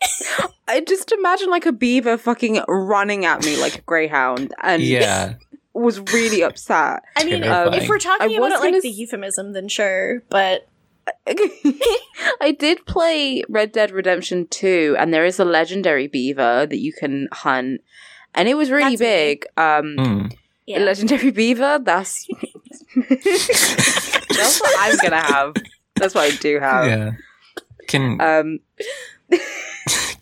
I just imagine like a beaver fucking running at me like a greyhound and yeah. was really upset. I mean, Terrifying. if we're talking I about it like gonna the euphemism, then sure. But I did play Red Dead Redemption 2 and there is a legendary beaver that you can hunt and it was really That's me. big. Um Hmm. yeah, legendary beaver, that's That's what I'm gonna have. That's what I do have. Yeah. Can Um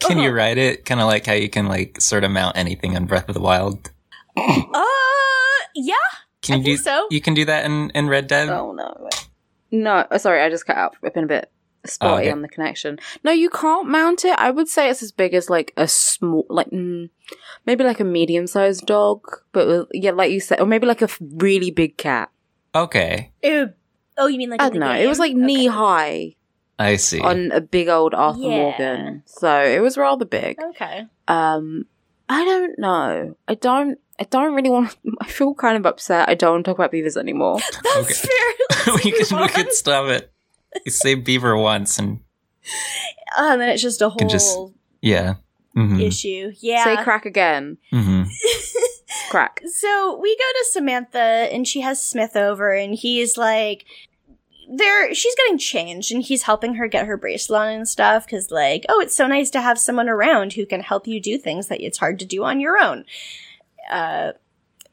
can you ride it? Kind of like how you can like sort of mount anything on Breath of the Wild. uh, yeah, Can I you think do so. You can do that in in Red Dead. Oh no. No, oh, sorry, I just cut out. I've been a bit spotty okay. on the connection. No, you can't mount it. I would say it's as big as like a small, like mm, maybe like a medium-sized dog, but with, yeah, like you said, or maybe like a really big cat. Okay, Ew. Oh, you mean like I don't know. It was like Okay. knee high I see. on a big old Arthur Yeah. Morgan, so it was rather big. Okay. Um, I don't know. I don't. I don't really want. I feel kind of upset. I don't want to talk about beavers anymore. That's Okay. fair. We can we on. could stop it. You say beaver once, and Uh, and then it's just a whole Can just- yeah. hmm issue. Yeah. Say crack again. hmm Crack. So we go to Samantha and she has Smith over and he's like there she's getting changed and he's helping her get her bracelet on and stuff cuz like oh it's so nice to have someone around who can help you do things that it's hard to do on your own. Uh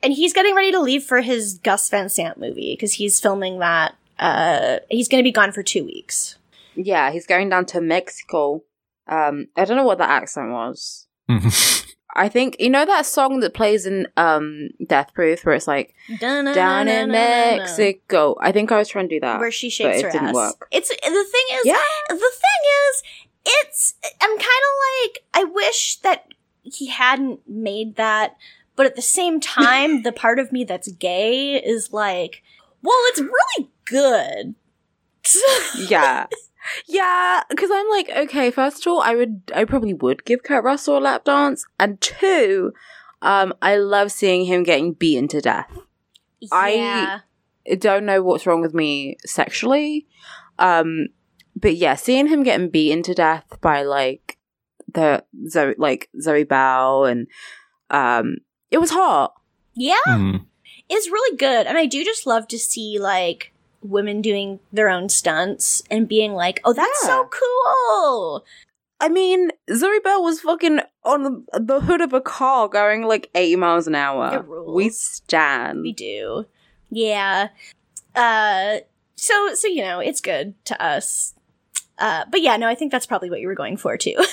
and he's getting ready to leave for his Gus Van Sant movie cuz he's filming that uh he's going to be gone for 2 weeks. Yeah, he's going down to Mexico. Um, I don't know what that accent was. I think you know that song that plays in um Death Proof where it's like down in Mexico. I think I was trying to do that. where she shakes her ass. work. It's the thing is Yeah. the thing is it's I'm kind of like I wish that he hadn't made that but at the same time the part of me that's gay is like well it's really good. yeah. Yeah, because I'm like, okay, first of all, I would, I probably would give Kurt Russell a lap dance, and two, um, I love seeing him getting beaten to death. I- yeah. I don't know what's wrong with me sexually, um, but yeah, seeing him getting beaten to death by like the Zoe, like Zoe Bell, and um, it was hot. yeah, hmm it's really good and I do just love to see like women doing their own stunts and being like, "Oh, that's Yeah. so cool." I mean, Zoe Bell was fucking on the, hood of a car going like 80 miles an hour. We stand. We do. Yeah. Uh so so you know, it's good to us. Uh but yeah, no, I think that's probably what you were going for too.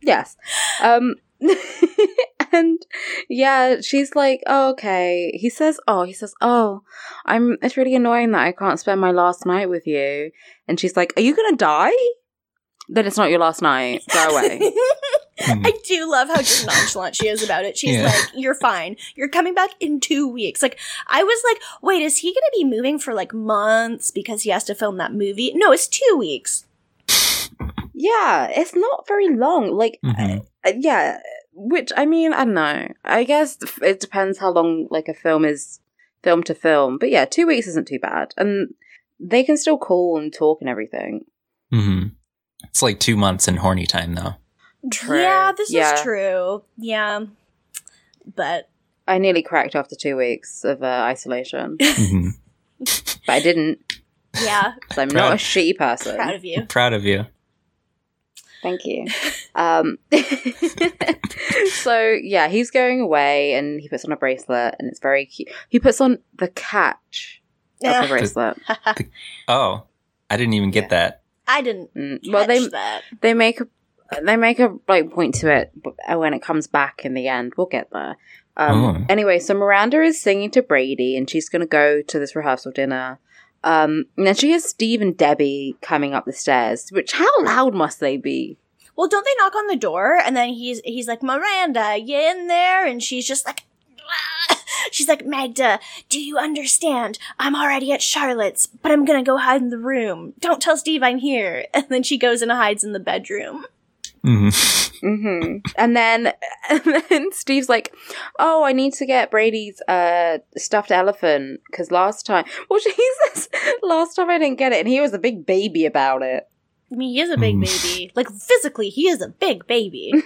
Yes. Um and yeah, she's like, oh, okay. He says, oh, he says, oh, I'm it's really annoying that I can't spend my last night with you. And she's like, Are you gonna die? Then it's not your last night. Go away. Hmm. I do love how just nonchalant she is about it. She's Yeah. like, "You're fine. You're coming back in 2 weeks." Like I was like, "Wait, is he going to be moving for like months because he has to film that movie?" No, it's 2 weeks. yeah, it's not very long. Like Mhm. uh, yeah, which I mean, I don't know. I guess it depends how long like a film is film to film. But yeah, two weeks isn't too bad. And they can still call and talk and everything. hmm It's like two months in horny time, though. True. Yeah, this Yeah. is true. Yeah. But I nearly cracked after two weeks of uh, isolation, hmm but I didn't. Yeah, I'm not a Proud. shitty person. proud of you. Proud of you. Thank you. Um, so yeah, he's going away, and he puts on a bracelet, and it's very cute. He puts on the catch of the Yeah. bracelet. Oh, I didn't even get Yeah. that. I didn't Mm, catch well, they that. they make a they make a like point to it when it comes back in the end. We'll get there. Um, Oh. Anyway, so Miranda is singing to Brady, and she's going to go to this rehearsal dinner. Um, and then she has Steve and Debbie coming up the stairs. Which how loud must they be? Well, don't they knock on the door and then he's he's like, Miranda, you in there? And she's just like, she's like, Magda, do you understand? I'm already at Charlotte's, but I'm gonna go hide in the room. Don't tell Steve I'm here. And then she goes and hides in the bedroom. Hmm hmm And then, and then Steve's like, "Oh, I need to get Brady's uh stuffed elephant because last time, well, Jesus, last time I didn't get it, and he was a big baby about it. I mean, he is a big Mm. baby. Like physically, he is a big baby.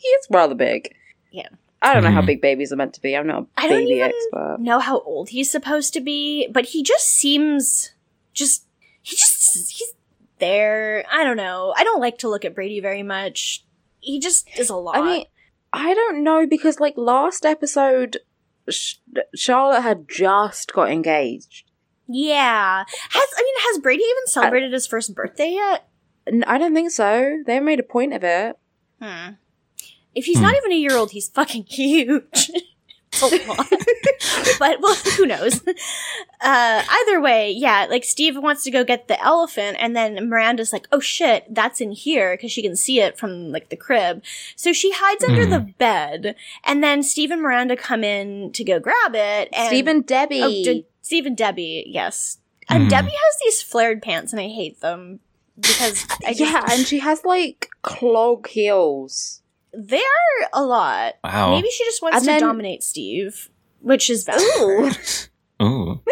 He is rather big. Yeah. I don't know how Mhm. big babies are meant to be. I'm not a I don't baby even expert. know how old he's supposed to be, but he just seems just he just he's there. I don't know. I don't like to look at Brady very much. He just is a lot. I mean, I don't know because like last episode, Sh- Charlotte had just got engaged. yeah. Has I mean, has Brady even celebrated his first birthday yet? I don't think so. They made a point of it. Hmm. If he's not even a year old, he's fucking huge. It's a lot. but well, who knows? Uh, either way, yeah, like Steve wants to go get the elephant, and then Miranda's like, "Oh shit, that's in here," because she can see it from like the crib. So she hides under Mhm. the bed, and then Steve and Miranda come in to go grab it. And Steve and Debbie. oh, De- Steve and Debbie, yes, and Mhm. Debbie has these flared pants, and I hate them because I just, yeah, and she has like clog heels. They're a lot. Wow. Maybe she just wants And to then- dominate Steve, which is valid. Ooh. Ooh.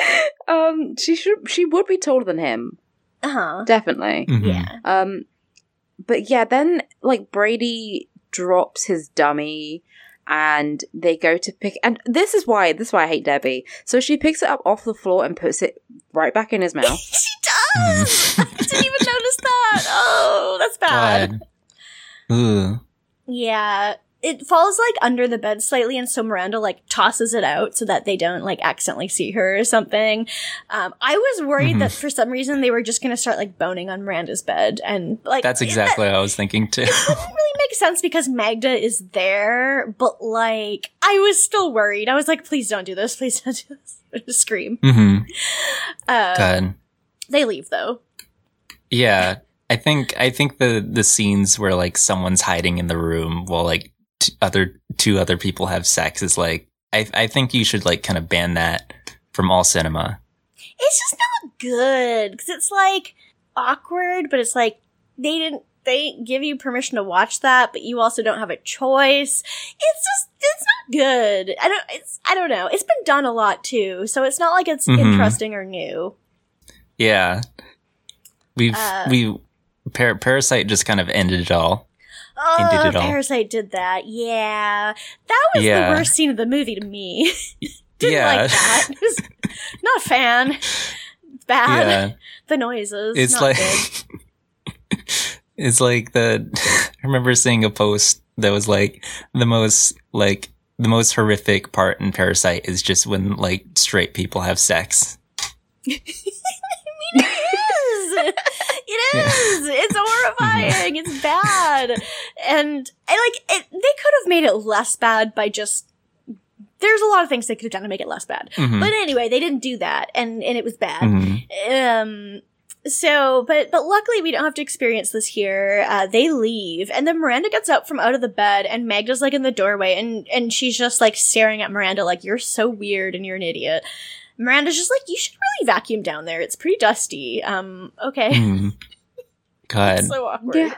Um, she should. She would be taller than him, Uh huh. definitely. Mhm. Yeah. Um, but yeah, then like Brady drops his dummy, and they go to pick. And this is why. This is why I hate Debbie. So she picks it up off the floor and puts it right back in his mouth. she does. I didn't even notice that. Oh, that's bad. God. Ooh. Yeah. It falls like under the bed slightly, and so Miranda like tosses it out so that they don't like accidentally see her or something. Um, I was worried Mhm. that for some reason they were just gonna start like boning on Miranda's bed, and like That's exactly what I was thinking too. It doesn't really make sense because Magda is there, but like I was still worried. I was like, please don't do this, please don't do this. Scream. hmm Uh, they leave though. Yeah. I think I think the the scenes where like someone's hiding in the room while like t- other two other people have sex is like I I think you should like kind of ban that from all cinema. It's just not good because it's like awkward, but it's like they didn't they didn't give you permission to watch that, but you also don't have a choice. It's just it's not good. I don't it's I don't know. It's been done a lot too, so it's not like it's Mhm. interesting or new. Yeah. We've Uh, we Par- Parasite just kind of ended it all. Oh, Ended it all. Parasite did that. Yeah, that was Yeah. the worst scene of the movie to me. Didn't yeah. like that. Not a fan. Bad. yeah. The noises. It's like it's like the I remember seeing a post that was like the most like the most horrific part in Parasite is just when like straight people have sex. It is. It is. It's horrifying. It's bad. And I like it. They could have made it less bad by just. There's a lot of things they could have done to make it less bad. Mhm. But anyway, they didn't do that, and and it was bad. Mhm. Um. So, but but luckily we don't have to experience this here. Uh, they leave, and then Miranda gets up from out of the bed, and Magda's like in the doorway, and and she's just like staring at Miranda, like you're so weird and you're an idiot. Miranda's just like, you should really vacuum down there. It's pretty dusty. Um. Okay. Mhm. God, so awkward. Yeah,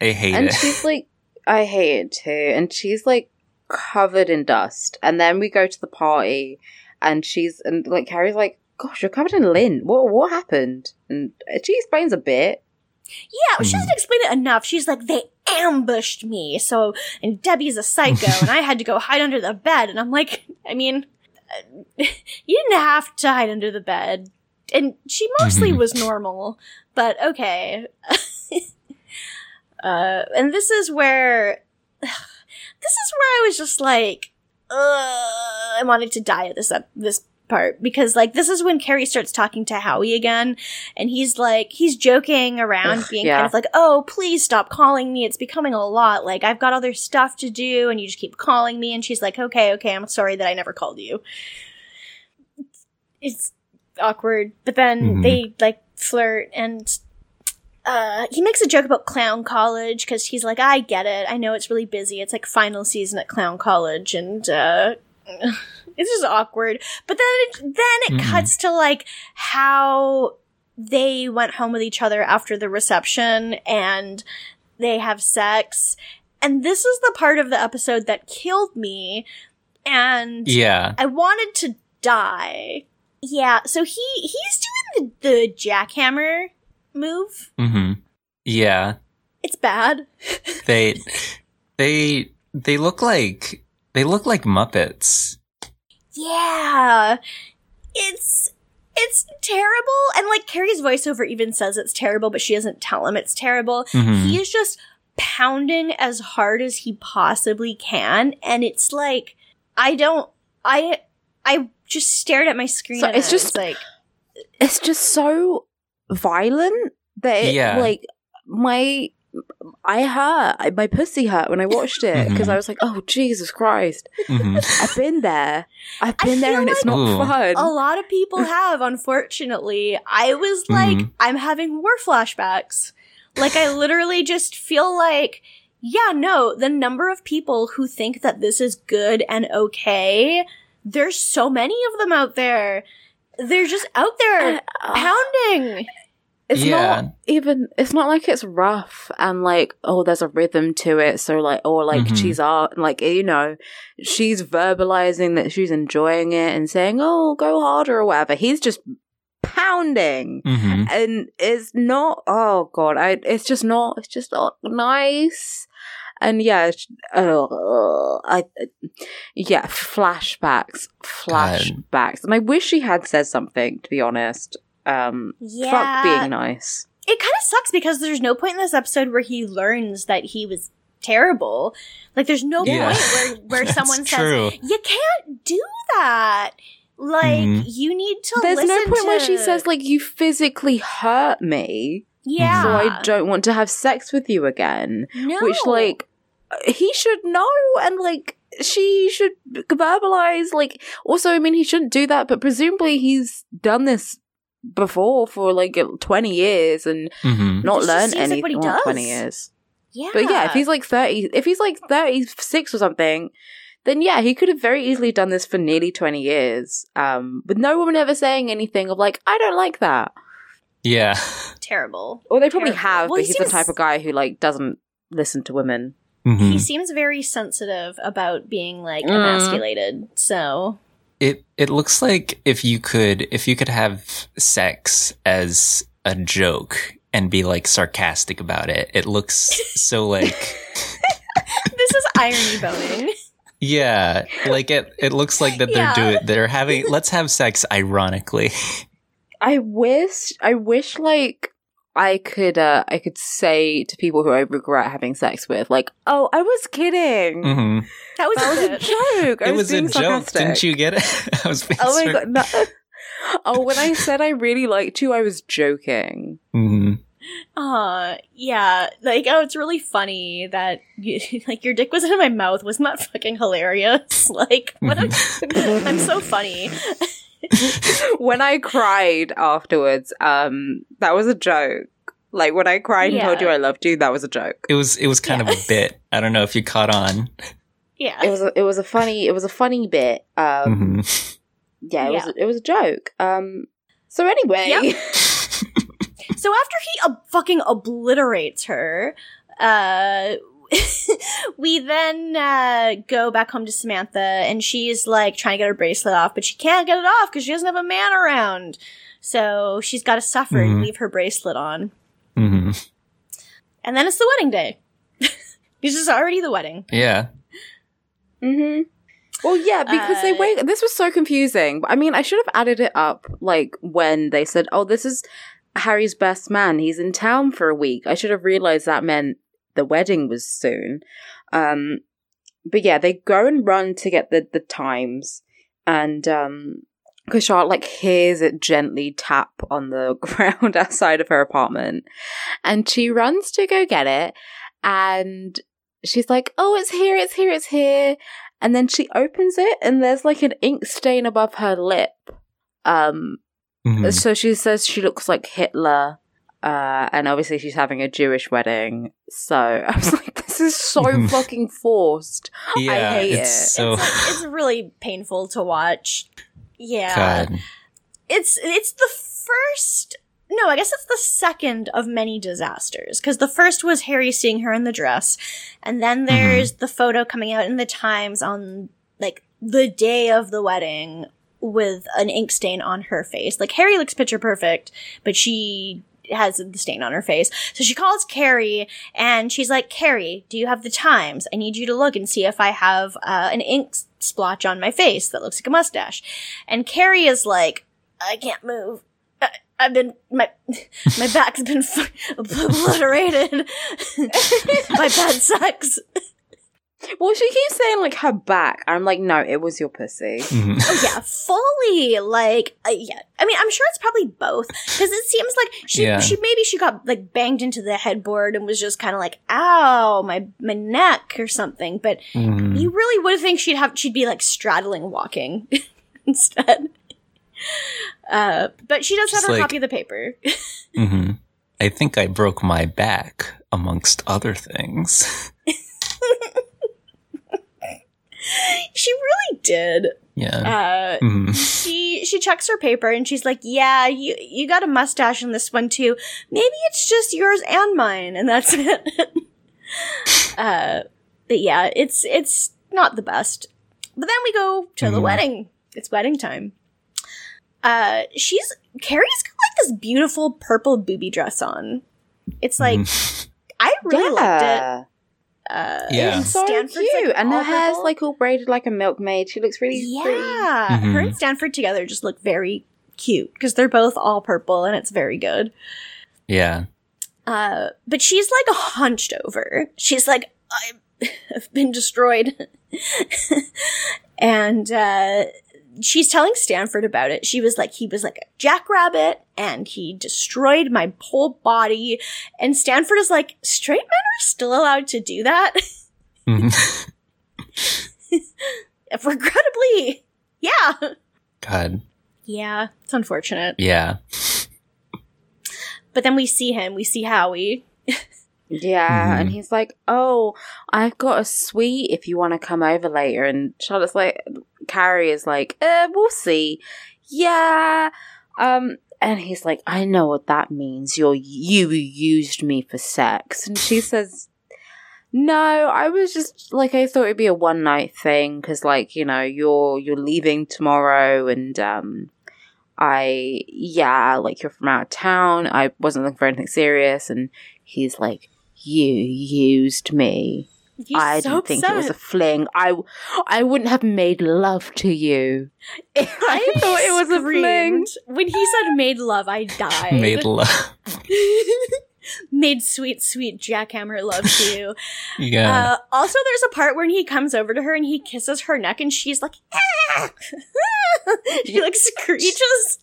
I hate and it. And she's like, I hate it too. And she's like covered in dust. And then we go to the party, and she's and like Carrie's like, "Gosh, you're covered in lint. What what happened?" And she explains a bit. Yeah, she doesn't explain it enough. She's like, they ambushed me. So, and Debbie's a psycho, and I had to go hide under the bed. And I'm like, I mean, you didn't have to hide under the bed. and she mostly Mhm. was normal, but okay. uh, and this is where, this is where I was just like, uh, I wanted to die at this ep- this part because like this is when Carrie starts talking to Howie again, and he's like he's joking around, Ugh, being yeah. kind of like, "Oh, please stop calling me. It's becoming a lot. Like I've got other stuff to do, and you just keep calling me." And she's like, "Okay, okay, I'm sorry that I never called you." It's awkward, but then Mhm. they like flirt and. Uh, he makes a joke about clown college because he's like, I get it. I know it's really busy. It's like final season at clown college, and uh, it's just awkward. But then, it, then it Mhm. cuts to like how they went home with each other after the reception, and they have sex. And this is the part of the episode that killed me, and Yeah. I wanted to die. Yeah, so he he's doing the, the jackhammer move. hmm Yeah. It's bad. They they they look like they look like Muppets. Yeah. It's it's terrible and like Carrie's voiceover even says it's terrible but she doesn't tell him it's terrible. Mhm. He is just pounding as hard as he possibly can and it's like I don't I I just stared at my screen So and it's I was just- like It's just so violent that it, Yeah. like my I hurt. My pussy hurt when I watched it because Mhm. I was like, "Oh Jesus Christ! Mhm. I've been there. I've been there, feel and it's not Ooh. fun." a lot of people have unfortunately. I was like Mhm. I'm having war flashbacks. Like I literally just feel like yeah, no, the number of people who think that this is good and okay, there's so many of them out there. They're just out there Uh, pounding. It's Yeah. not even. It's not like it's rough and like oh, there's a rhythm to it. So like or like Mhm. she's art like you know, she's verbalizing that she's enjoying it and saying oh go harder or whatever. He's just pounding Mhm. and it's not. Oh god, I. It's just not. It's just not nice. And yeah, it's- uh, I, yeah, flashbacks, flashbacks, and I wish he had said something. To be honest, um, Yeah. fuck being nice. it kind of sucks because there's no point in this episode where he learns that he was terrible. Like there's no Yeah. point where where That's someone true. says you can't do that. Like Mhm. you need to. There's no listen point where she says like you physically hurt me, "Yeah, so I don't want to have sex with you again. no. Which like he should know, and like she should verbalize. Like also, I mean, he shouldn't do that, but presumably he's done this before for like twenty years and Mhm. not learn just learned seems like any what he well, does. twenty years. yeah, But yeah, if he's like thirty, if he's like thirty six or something. Then yeah, he could have very easily done this for nearly twenty years, um, with no woman ever saying anything of like, "I don't like that." Yeah. terrible. Or they probably Terrible. have, Well, but he he's the type of guy who like doesn't listen to women. Mhm. He seems very sensitive about being like Mm. emasculated. So It it looks like if you could if you could have sex as a joke and be like sarcastic about it. It looks so like this is irony boning. yeah, like it it looks like that they're Yeah. doing they're having let's have sex ironically. I wish, I wish, like I could, uh I could say to people who I regret having sex with, like, "Oh, I was kidding. hmm That was, That was a a joke. I It was, was a being joke, sarcastic." didn't you get it? I was being Oh my sar- god! No. Oh, when I said I really liked you, I was joking. Mhm. Uh, yeah. Like, oh, it's really funny that you, like your dick was in my mouth. Wasn't that fucking hilarious? Like, what? A, I'm so funny. when I cried afterwards, um, that was a joke. Like when I cried and told you I loved you, that was a joke. It was it was kind Yeah. of a bit. I don't know if you caught on. Yeah. It was a, it was a funny it was a funny bit. Um, Mhm. yeah, it Yeah. was it was a joke. Um, so anyway, Yep. So after he ob- fucking obliterates her, uh, we then uh, go back home to Samantha, and she's like trying to get her bracelet off, but she can't get it off because she doesn't have a man around. So she's got to suffer and Mhm. leave her bracelet on, Mhm. and then it's the wedding day. this is already the wedding. Yeah. hmm Well, yeah, because they Uh, wait. This was so confusing. I mean, I should have added it up like when they said, "Oh, this is Harry's best man. He's in town for a week." I should have realized that meant the wedding was soon. Um, but yeah, they go and run to get the the times, and um, like hears it gently tap on the ground outside of her apartment, and she runs to go get it, and she's like, "Oh, it's here! It's here! It's here!" And then she opens it, and there's like an ink stain above her lip. Um, Mhm. so she says she looks like Hitler. Uh, and obviously she's having a Jewish wedding. So I was like, this is so fucking forced. yeah, hate it's it. so It's, like, it's really painful to watch. Yeah. God. It's it's the first no, I guess it's the second of many disasters because the first was Harry seeing her in the dress, and then there's the photo coming out in the Times on like the day of the wedding with an ink stain on her face. Like Harry looks picture perfect, but she has the stain on her face. So she calls Carrie and she's like, Carrie, do you have the Times? I need you to look and see if I have uh, an ink splotch on my face that looks like a mustache. And Carrie is like, I can't move. I, I've been my my back's been obliterated my bad sex. Well, she keeps saying like her back. I'm like, no, it was your pussy. Mhm. Oh yeah, fully like uh, yeah. I mean, I'm sure it's probably both because it seems like she Yeah. she maybe she got like banged into the headboard and was just kind of like, ow, my my neck or something. But Mhm. you really would think she'd have she'd be like straddling walking instead. Uh, but she does have Just her like- copy of the paper. Mhm. I think I broke my back, amongst other things. she really did. Yeah. Uh, Mhm. she she checks her paper and she's like, "Yeah, you you got a mustache in this one too. Maybe it's just yours and mine, and that's it." uh, but yeah, it's it's not the best. But then we go to the Mhm. wedding. It's wedding time. Uh, she's Carrie's got like this beautiful purple booby dress on. It's like Mhm. I really liked it. Yeah. Uh, Yeah. and So Stanford's, cute. like, and her all hair's like all braided like a milkmaid. She looks really pretty. Yeah, her Mhm. and Stanford together just look very cute because they're both all purple and it's very good. yeah. Uh, but she's like hunched over. She's like, I have been destroyed. and, uh, she's telling Stanford about it. She was like, he was like a jackrabbit and he destroyed my whole body. And Stanford is like, straight men are still allowed to do that? Mhm. Regrettably. Yeah. God. Yeah. It's unfortunate. Yeah. But then we see him. We see Howie. Yeah, and Mhm. he's like, "Oh, I've got a suite if you want to come over later." And Charlotte's like, Carrie is like, uh, "We'll see." Yeah, um, and he's like, "I know what that means. You're you used me for sex," and she says. No, I was just like I thought it'd be a one night thing because, like, you know, you're you're leaving tomorrow, and um, I yeah, like you're from out of town. I wasn't looking for anything serious, and he's like, "You used me. He's I so didn't think it was a fling. I I wouldn't have made love to you. I thought it was a fling." When he said made love, I died. Made love. Made sweet, sweet jackhammer love to you. Yeah. Uh, also, there's a part when he comes over to her and he kisses her neck and she's like, ah! she like screeches.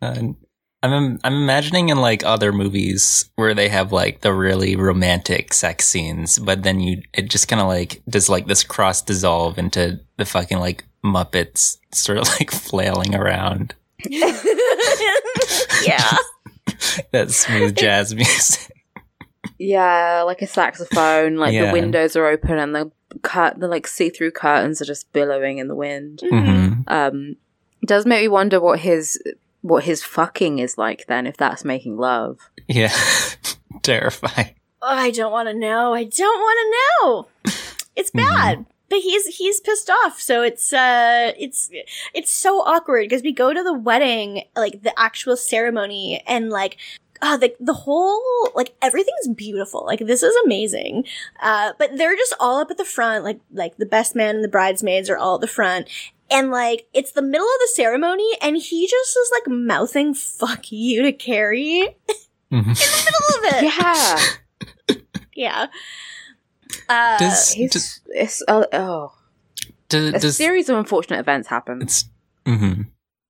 And I'm I'm imagining in like other movies where they have like the really romantic sex scenes, but then you it just kind of like does like this cross dissolve into the fucking like Muppets sort of like flailing around yeah. that smooth jazz music. Yeah, like a saxophone. Like Yeah. the windows are open and the cut the like see through curtains are just billowing in the wind. hmm Um, does make me wonder what his what his fucking is like then if that's making love. Yeah, terrifying. Oh, I don't want to know. I don't want to know. It's bad. But he's he's pissed off, so it's uh it's it's so awkward because we go to the wedding, like the actual ceremony, and like oh, the, the whole, like, everything's beautiful. Like, this is amazing. Uh, but they're just all up at the front, like, like the best man and the bridesmaids are all at the front. And like, it's the middle of the ceremony and he just is like mouthing fuck you to Carrie Mhm. In the middle of it. Yeah. Yeah. Uh, Does- He's, it's, uh, oh. Do, A does series of unfortunate events happen. it's hmm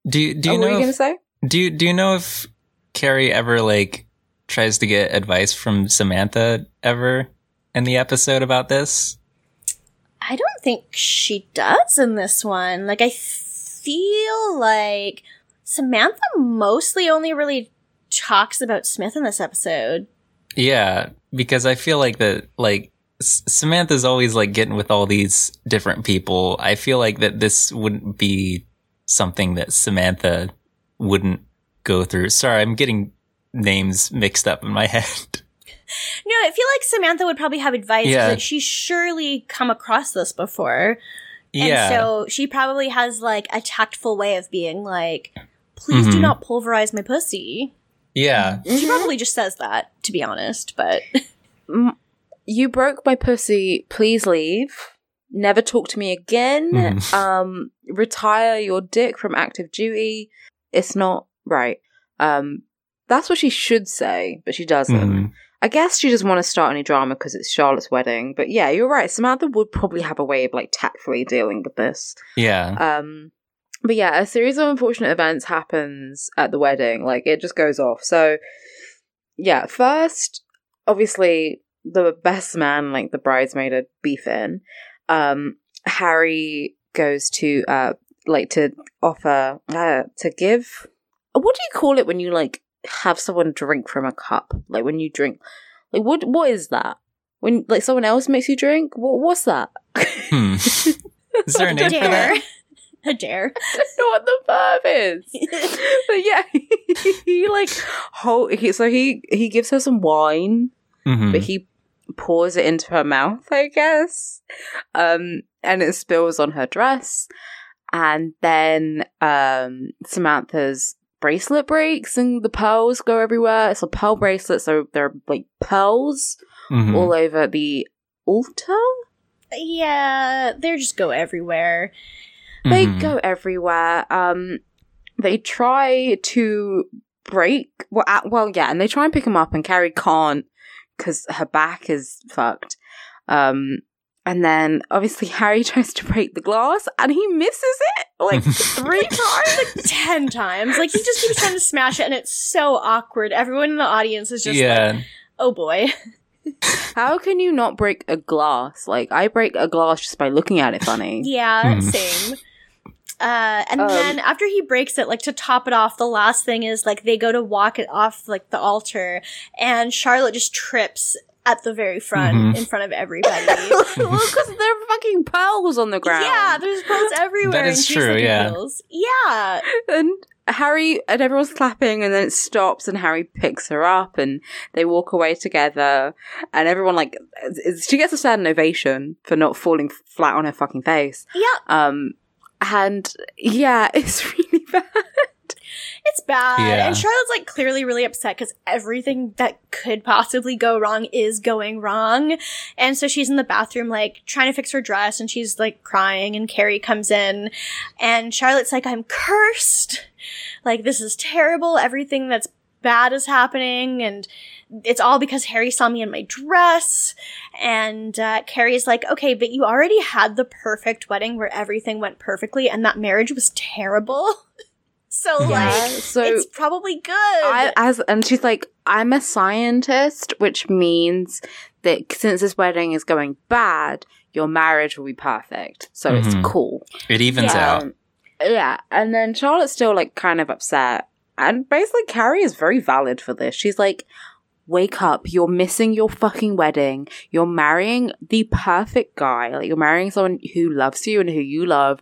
do you do you oh, what were know you going to say? do you do you know if Carrie ever like tries to get advice from Samantha ever in the episode about this? I don't think she does in this one. Like, I feel like Samantha mostly only really talks about Smith in this episode. Yeah, because I feel like that like S- Samantha's always like getting with all these different people. I feel like that this wouldn't be something that Samantha wouldn't go through. Sorry, I'm getting names mixed up in my head. No, I feel like Samantha would probably have advice. 'cause, Yeah. Like, she's surely come across this before. yeah. And so she probably has like a tactful way of being like, please do Mhm. not pulverize my pussy. yeah. She probably just says that, to be honest, but Mm, You broke my pussy. Please leave. Never talk to me again. Mhm. Um, retire your dick from active duty. It's not right. Um, that's what she should say, but she doesn't. Mhm. I guess she doesn't want to start any drama because it's Charlotte's wedding. But yeah, you're right. Samantha would probably have a way of like tactfully dealing with this. Yeah. Um, but yeah, a series of unfortunate events happens at the wedding. Like it just goes off. So yeah, first, obviously, the best man, like the bridesmaid, are beefing. Um, Harry goes to uh, like to offer uh, to give. What do you call it when you like have someone drink from a cup? Like when you drink, like what what is that? When like someone else makes you drink? What what's that? Hmm. Is there a a name for that? a dare. know what the verb is. but yeah, he, like hold. He, so he he gives her some wine, Mhm. but he pours it into her mouth, I guess. Um, and it spills on her dress, and then um Samantha's bracelet breaks and the pearls go everywhere. It's a pearl bracelet, so there are like pearls Mhm. all over the altar. yeah, they just go everywhere. They Mhm. go everywhere. Um, they try to break. Well, uh, well, yeah, and they try and pick him up, and Carrie can't because her back is fucked. Um, and then obviously Harry tries to break the glass, and he misses it like three times. Like Ten times. Like, he just keeps trying to smash it, and it's so awkward. Everyone in the audience is just yeah. like, oh boy. How can you not break a glass? Like I break a glass just by looking at it funny. Yeah, Hmm. same. Uh, and Um, then after he breaks it, like to top it off, the last thing is like they go to walk it off like the altar, and Charlotte just trips at the very front Mhm. in front of everybody. well, because there are fucking pearls on the ground. yeah, there's pearls everywhere. That is and she's true, looking yeah. pearls. Yeah, and Harry and everyone's clapping, and then it stops, and Harry picks her up, and they walk away together, and everyone like is- she gets a standing ovation for not falling flat on her fucking face. yeah, Um, and yeah, it's really bad. It's bad. Yeah. And Charlotte's like clearly really upset because everything that could possibly go wrong is going wrong. And so she's in the bathroom, like trying to fix her dress and she's like crying and Carrie comes in and Charlotte's like, I'm cursed. Like, this is terrible. Everything that's bad is happening and it's all because Harry saw me in my dress. And uh, Carrie's like, okay, but you already had the perfect wedding where everything went perfectly and that marriage was terrible. so, Yeah, like, so it's probably good. I, as and she's like, I'm a scientist, which means that since this wedding is going bad, your marriage will be perfect. So Mhm. it's cool. It evens Yeah. out. Um, yeah, and then Charlotte's still like kind of upset, and basically Carrie is very valid for this. She's like, "Wake up! You're missing your fucking wedding. You're marrying the perfect guy. Like you're marrying someone who loves you and who you love."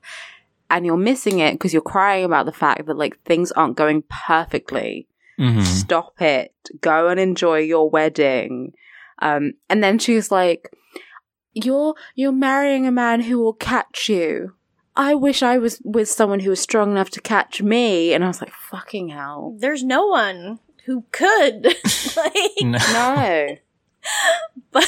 And you're missing it because you're crying about the fact that like things aren't going perfectly. Mhm. Stop it. Go and enjoy your wedding. Um, and then she's like, "You're you're marrying a man who will catch you. I wish I was with someone who was strong enough to catch me." And I was like, "Fucking hell." There's no one who could. like, No. No. but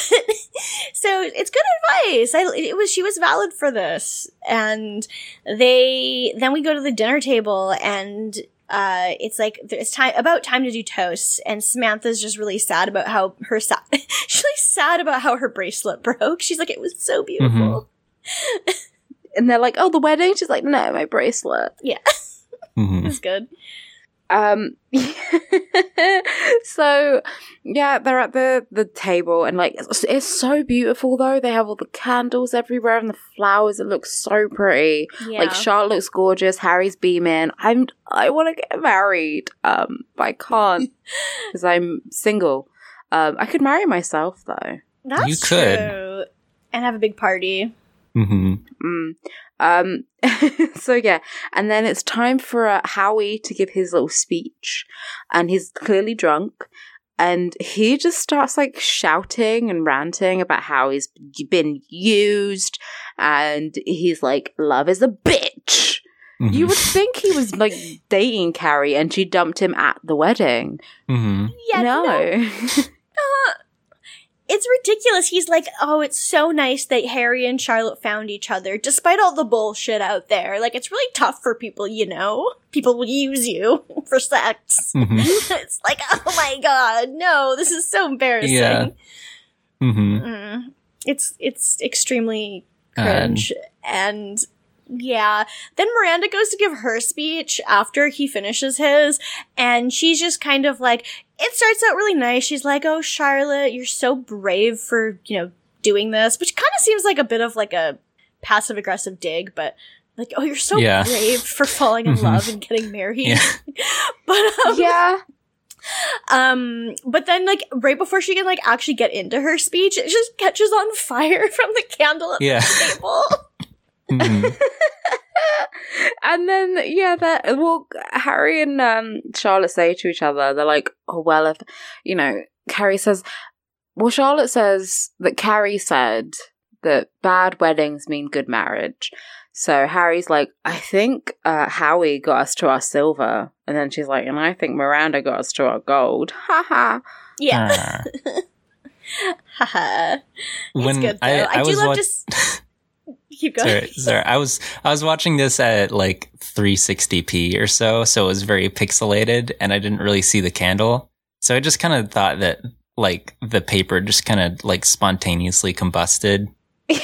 so it's good advice. I it was she was valid for this, and they then we go to the dinner table and. Uh, it's like it's time about time to do toasts, and Samantha's just really sad about how her sa- she's really sad about how her bracelet broke. She's like, it was so beautiful. And they're like, "Oh, the wedding." She's like, "No, my bracelet." Yeah, Mhm. it's good. Um. so, yeah, they're at the the table, and like, it's, it's so beautiful. Though they have all the candles everywhere and the flowers. It looks so pretty. Yeah, Like Charlotte looks gorgeous. Harry's beaming. I'm. I want to get married. Um, but I can't because I'm single. Um, I could marry myself though. that's You could. true. And have a big party. Mhm. Mm. Um, so yeah, and then it's time for uh, Howie to give his little speech, and he's clearly drunk, and he just starts like shouting and ranting about how he's been used, and he's like, "Love is a bitch." Mhm. You would think he was like dating Carrie, and she dumped him at the wedding. Mm-hmm. Yeah, no, Uh, it's ridiculous. He's like, oh, it's so nice that Harry and Charlotte found each other, despite all the bullshit out there. Like, it's really tough for people, you know? People will use you for sex. Mhm. it's like, oh my god, no, this is so embarrassing. Yeah. Mhm. Mm. It's, it's extremely Um, cringe. and yeah, then Miranda goes to give her speech after he finishes his, and she's just kind of like, it starts out really nice. She's like, "Oh, Charlotte, you're so brave for you know doing this," which kind of seems like a bit of like a passive aggressive dig, but like, "Oh, you're so Yeah. brave for falling in Mhm. love and getting married." Yeah. but um, yeah, um, but then like right before she can like actually get into her speech, it just catches on fire from the candle at Yeah. the table. Mhm. and then yeah, that well, Harry and um, Charlotte say to each other, they're like, "Oh well, if you know," Carrie says, "Well, Charlotte says that Carrie said that bad weddings mean good marriage." So Harry's like, "I think uh, Howie got us to our silver," and then she's like, "And I think Miranda got us to our gold." Ha ha. Yeah. Ah. Haha. it's when good though. I, I, I, do love wa- just keep going. sorry, sorry. I was I was watching this at like 360p or so, so it was very pixelated, and I didn't really see the candle. So I just kind of thought that like the paper just kind of like spontaneously combusted. yeah.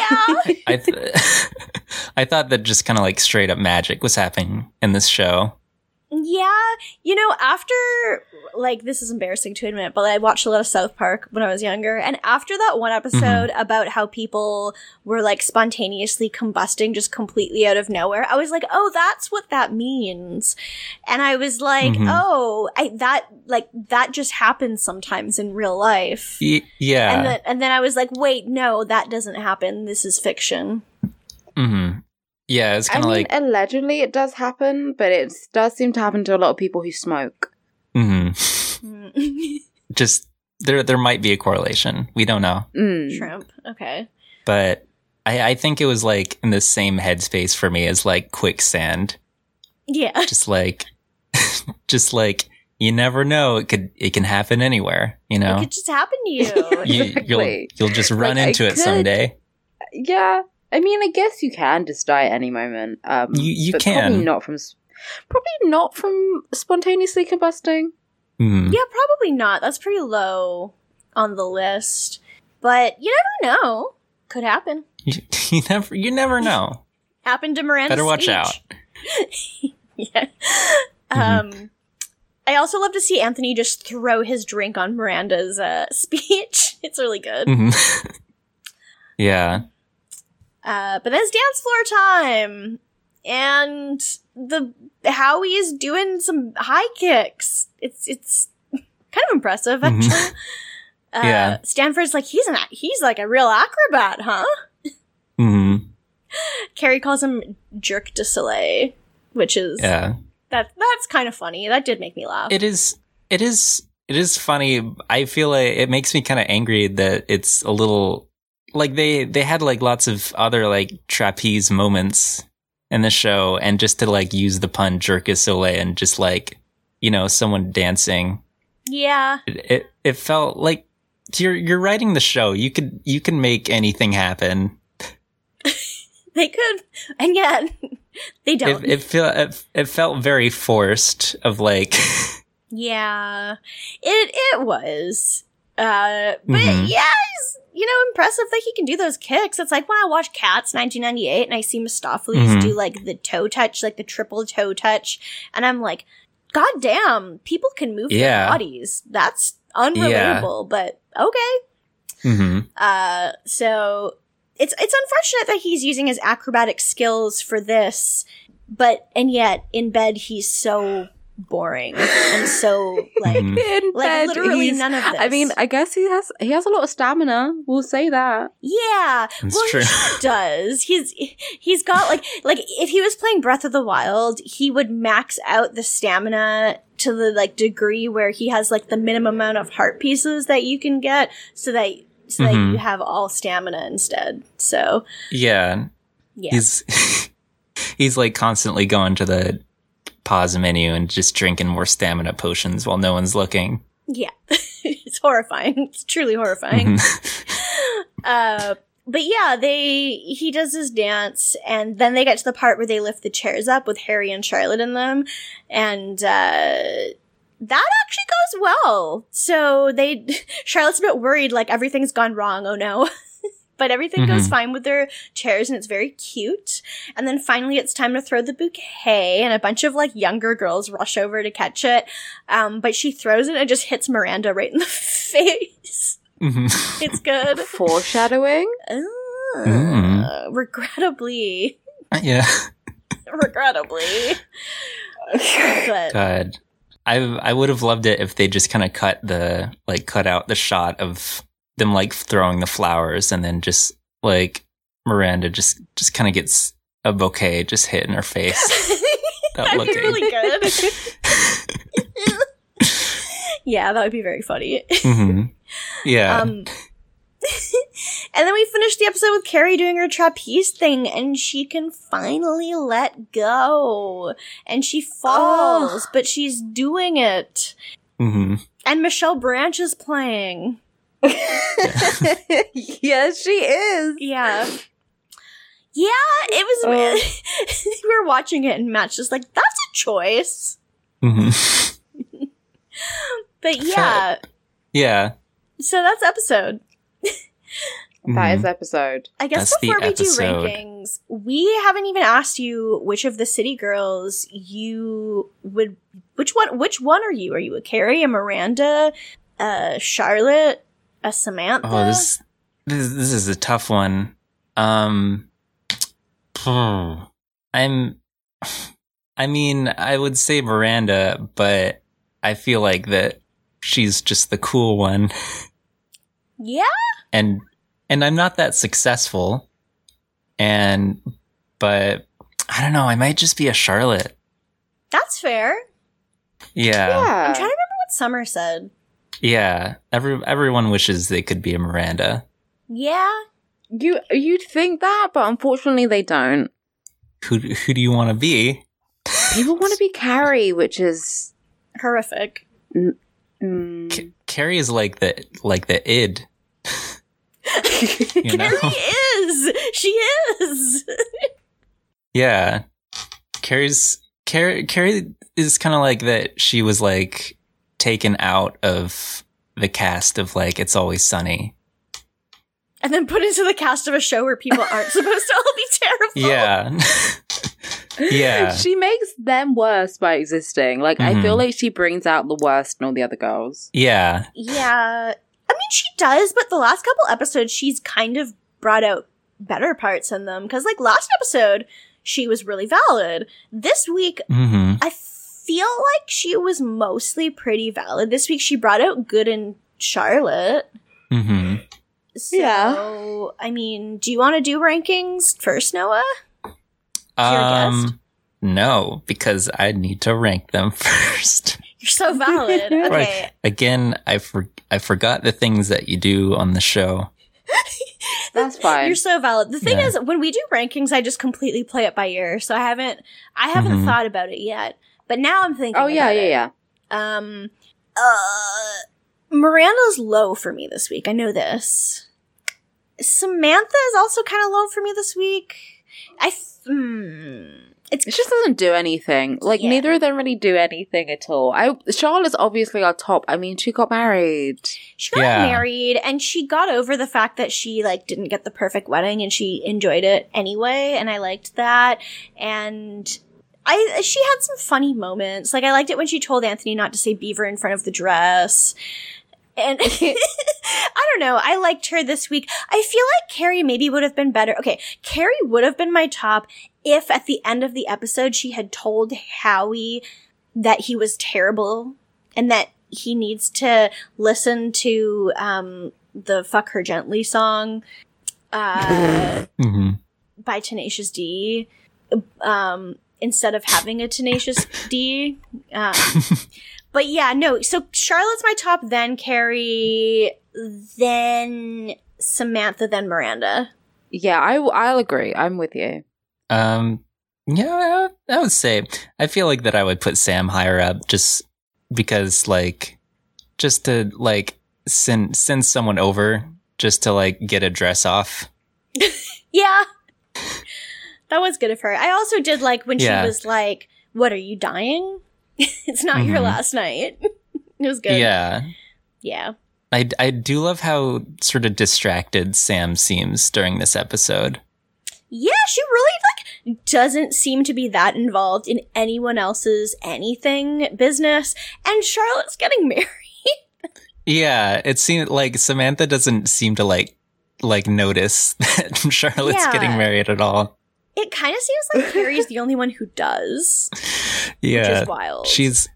I th- I thought that just kind of like straight up magic was happening in this show. Yeah. You know, after like this is embarrassing to admit, but I watched a lot of South Park when I was younger, and after that one episode about how people were like spontaneously combusting just completely out of nowhere, I was like, "Oh, that's what that means." And I was like, Mhm. "Oh, I that like that just happens sometimes in real life." Y- yeah. And then and then I was like, "Wait, no, that doesn't happen. This is fiction." hmm Yeah, it's kind of like mean, like allegedly it does happen, but it does seem to happen to a lot of people who smoke. hmm Mm. just there. There might be a correlation. We don't know, Mm. Shrimp. Okay. but I, I think it was like in the same headspace for me as like quicksand. Yeah. Just like, just like you never know. It could it can happen anywhere. You know, It could just happen to you. you, you'll Exactly. you'll just run Like, I into it could- someday. Yeah, I mean, I guess you can just die at any moment. Um, You you but probably not from, probably not from spontaneously combusting. Mhm. Yeah, probably not. That's pretty low on the list. But you never know. Could happen. You, you never you never know. Happened to Miranda. Better watch out. yeah. Um I also love to see Anthony just throw his drink on Miranda's uh, speech. It's really good. Mhm. yeah. Uh, but then it's dance floor time, and the Howie is doing some high kicks. It's it's kind of impressive, Mhm. actually. Uh, Yeah. Stanford's like he's an he's like a real acrobat, huh? hmm Carrie calls him Jerk de Soleil, which is Yeah. that that's kind of funny. That did make me laugh. It is. It is. It is funny. I feel like it makes me kind of angry that it's a little like they they had like lots of other like trapeze moments in the show, and just to like use the pun "jerk is soleil" and just like you know someone dancing Yeah. It, it it felt like you're you're writing the show. You could you can make anything happen. They could, and yet they don't. It it feel it, it felt very forced. Of like, yeah, it it was. Uh, but Mhm. yeah, it's, you know, impressive that he can do those kicks. It's like when I watch Cats 1998 and I see Mistoffelees Mhm. do like the toe touch, like the triple toe touch, and I'm like, God damn, people can move Yeah. their bodies. That's unrelatable, but okay. hmm Uh, so it's it's unfortunate that he's using his acrobatic skills for this, but and yet in bed he's so boring and so like. In Like, bed, literally none of this. I mean. I guess he has he has a lot of stamina. We'll say that. yeah. It's well, true. he does. He's he's got like like if he was playing Breath of the Wild, he would max out the stamina to the like degree where he has like the minimum amount of heart pieces that you can get, so that so that Mhm. you have all stamina instead. So yeah, yeah. he's he's like constantly going to the pause menu and just drinking more stamina potions while no one's looking. Yeah. it's horrifying. It's truly horrifying. Mhm. uh but yeah, they he does his dance and then they get to the part where they lift the chairs up with Harry and Charlotte in them and uh that actually goes well. So they Charlotte's a bit worried like everything's gone wrong. Oh no. But everything goes Mhm. fine with their chairs and it's very cute. And then finally it's time to throw the bouquet and a bunch of like younger girls rush over to catch it. Um, but she throws it and it just hits Miranda right in the face. Mhm. It's good. Foreshadowing. Uh, Mm. Regrettably. yeah. Regrettably. but God. I I would have loved it if they just kind of cut the like cut out the shot of them like throwing the flowers and then just like Miranda just just kind of gets a bouquet just hit in her face. That that'd be really good. yeah, that would be very funny. hmm Yeah. Um, and then we finish the episode with Carrie doing her trapeze thing, and she can finally let go. And she falls, but she's doing it. hmm And Michelle Branch is playing. yes, she is. Yeah. Yeah, it was. Oh. we were watching it, and Matt's just like, "That's a choice." hmm But yeah, Yeah. so that's episode. That is episode. I guess That's the before we do rankings, we haven't even asked you which of the city girls you would. Which one? Which one are you? Are you a Carrie, a Miranda, a Charlotte, a Samantha? Oh, this this this is a tough one. Um, I'm. I mean, I would say Miranda, but I feel like that she's just the cool one, yeah, and and I'm not that successful, and but I don't know. I might just be a Charlotte. that's fair. Yeah, Yeah. I'm trying to remember what Summer said. Yeah. Every everyone wishes they could be a Miranda. Yeah, You you'd think that, but unfortunately they don't. Who who do you want to be? People want to be Carrie, which is horrific. mm, C- Carrie is like the like the id. You know? Carrie is. She is. Yeah. Carrie's Carrie Carrie is kind of like that she was like taken out of the cast of like It's Always Sunny. and then put into the cast of a show where people aren't supposed to all be terrible. Yeah. yeah. She makes them worse by existing. Like I feel Mhm. like she brings out the worst in all the other girls. Yeah. Yeah. I mean, she does, but the last couple episodes, she's kind of brought out better parts in them. Because, like, last episode, she was really valid. This week, hmm I feel like she was mostly pretty valid. This week, she brought out good in Charlotte. hmm So, Yeah. I mean, do you want to do rankings first, Noah? You're a guest. Um no, because I need to rank them first. You're so valid. Okay. Right. Again, I for- I forgot the things that you do on the show. That's fine. You're so valid. The thing Yeah. is, when we do rankings, I just completely play it by ear. So I haven't, I haven't Mhm. thought about it yet. But now I'm thinking. oh yeah, about yeah, it. yeah. Um, Uh, Miranda's low for me this week. I know this. Samantha is also kind of low for me this week. I. Th- hmm. It's It just doesn't do anything. Like Yeah. neither of them really do anything at all. I Charlotte's obviously our top. I mean, she got married. she got Yeah. married and she got over the fact that she like didn't get the perfect wedding and she enjoyed it anyway and I liked that and I she had some funny moments. Like I liked it when she told Anthony not to say beaver in front of the dress. And I don't know. I liked her this week. I feel like Carrie maybe would have been better. Okay, Carrie would have been my top if at the end of the episode she had told Howie that he was terrible and that he needs to listen to um the fuck her gently song uh hmm by tenacious d um instead of having a tenacious d um but yeah no so charlotte's my top then carrie then samantha then miranda Yeah, I I'll agree. I'm with you. Um, yeah, I, I would say I feel like that I would put Sam higher up just because, like, just to like send send someone over just to like get a dress off. yeah that was good of her i also did like when Yeah. she was like what are you dying it's not your Mhm. last night it was good Yeah, yeah I I do love how sort of distracted Sam seems during this episode. Yeah, she really like doesn't seem to be that involved in anyone else's anything business. And Charlotte's getting married. Yeah, it seemed like Samantha doesn't seem to like like notice that Charlotte's Yeah. getting married at all. It kind of seems like Carrie's the only one who does, which Yeah, is wild. she's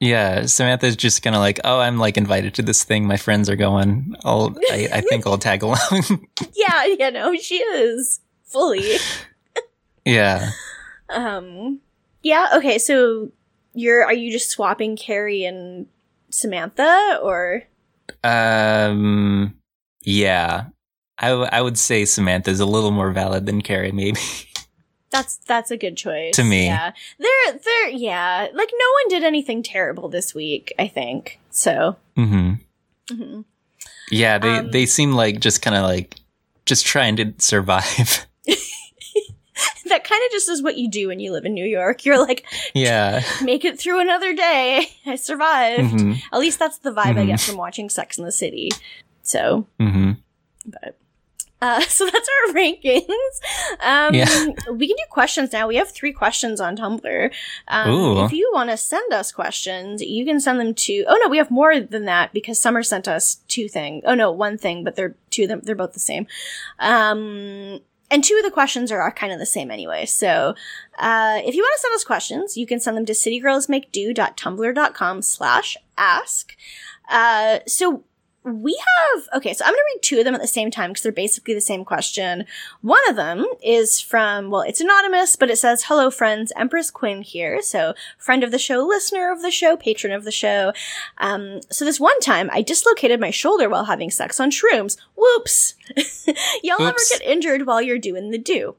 yeah. Samantha's just gonna like, oh, I'm like invited to this thing. My friends are going. I'll I, I think I'll tag along. yeah, you know, she is fully. yeah. Um, yeah. Okay, so you're are you just swapping Carrie and Samantha, or Um. Yeah. I, w- I would say Samantha's a little more valid than Carrie, maybe. that's that's a good choice To me. Yeah, they're they're yeah. Like no one did anything terrible this week. I think so. hmm hmm Yeah, they Um, they seem like just kind of like just trying to survive. that kind of just is what you do when you live in New York. You're like, yeah. make it through another day. I survived. hmm At least that's the vibe I get from watching Sex in the City. So, hmm but. Uh, so that's our rankings. Um, Yeah. We can do questions now. We have three questions on Tumblr. Um, if you want to send us questions, you can send them to. Oh no, we have more than that because Summer sent us two things. Oh no, one thing, but they're two of them. They're both the same. Um, and two of the questions are, are kind of the same anyway. So, uh, if you want to send us questions, you can send them to citygirlsmakedo.tumblr.com slash ask. Uh, so we have, okay, so I'm going to read two of them at the same time because they're basically the same question. One of them is from, well, it's anonymous, but it says, hello friends, Empress Quinn here. So friend of the show, listener of the show, patron of the show. Um, so this one time I dislocated my shoulder while having sex on shrooms. Whoops. Y'all ever get injured while you're doing the do?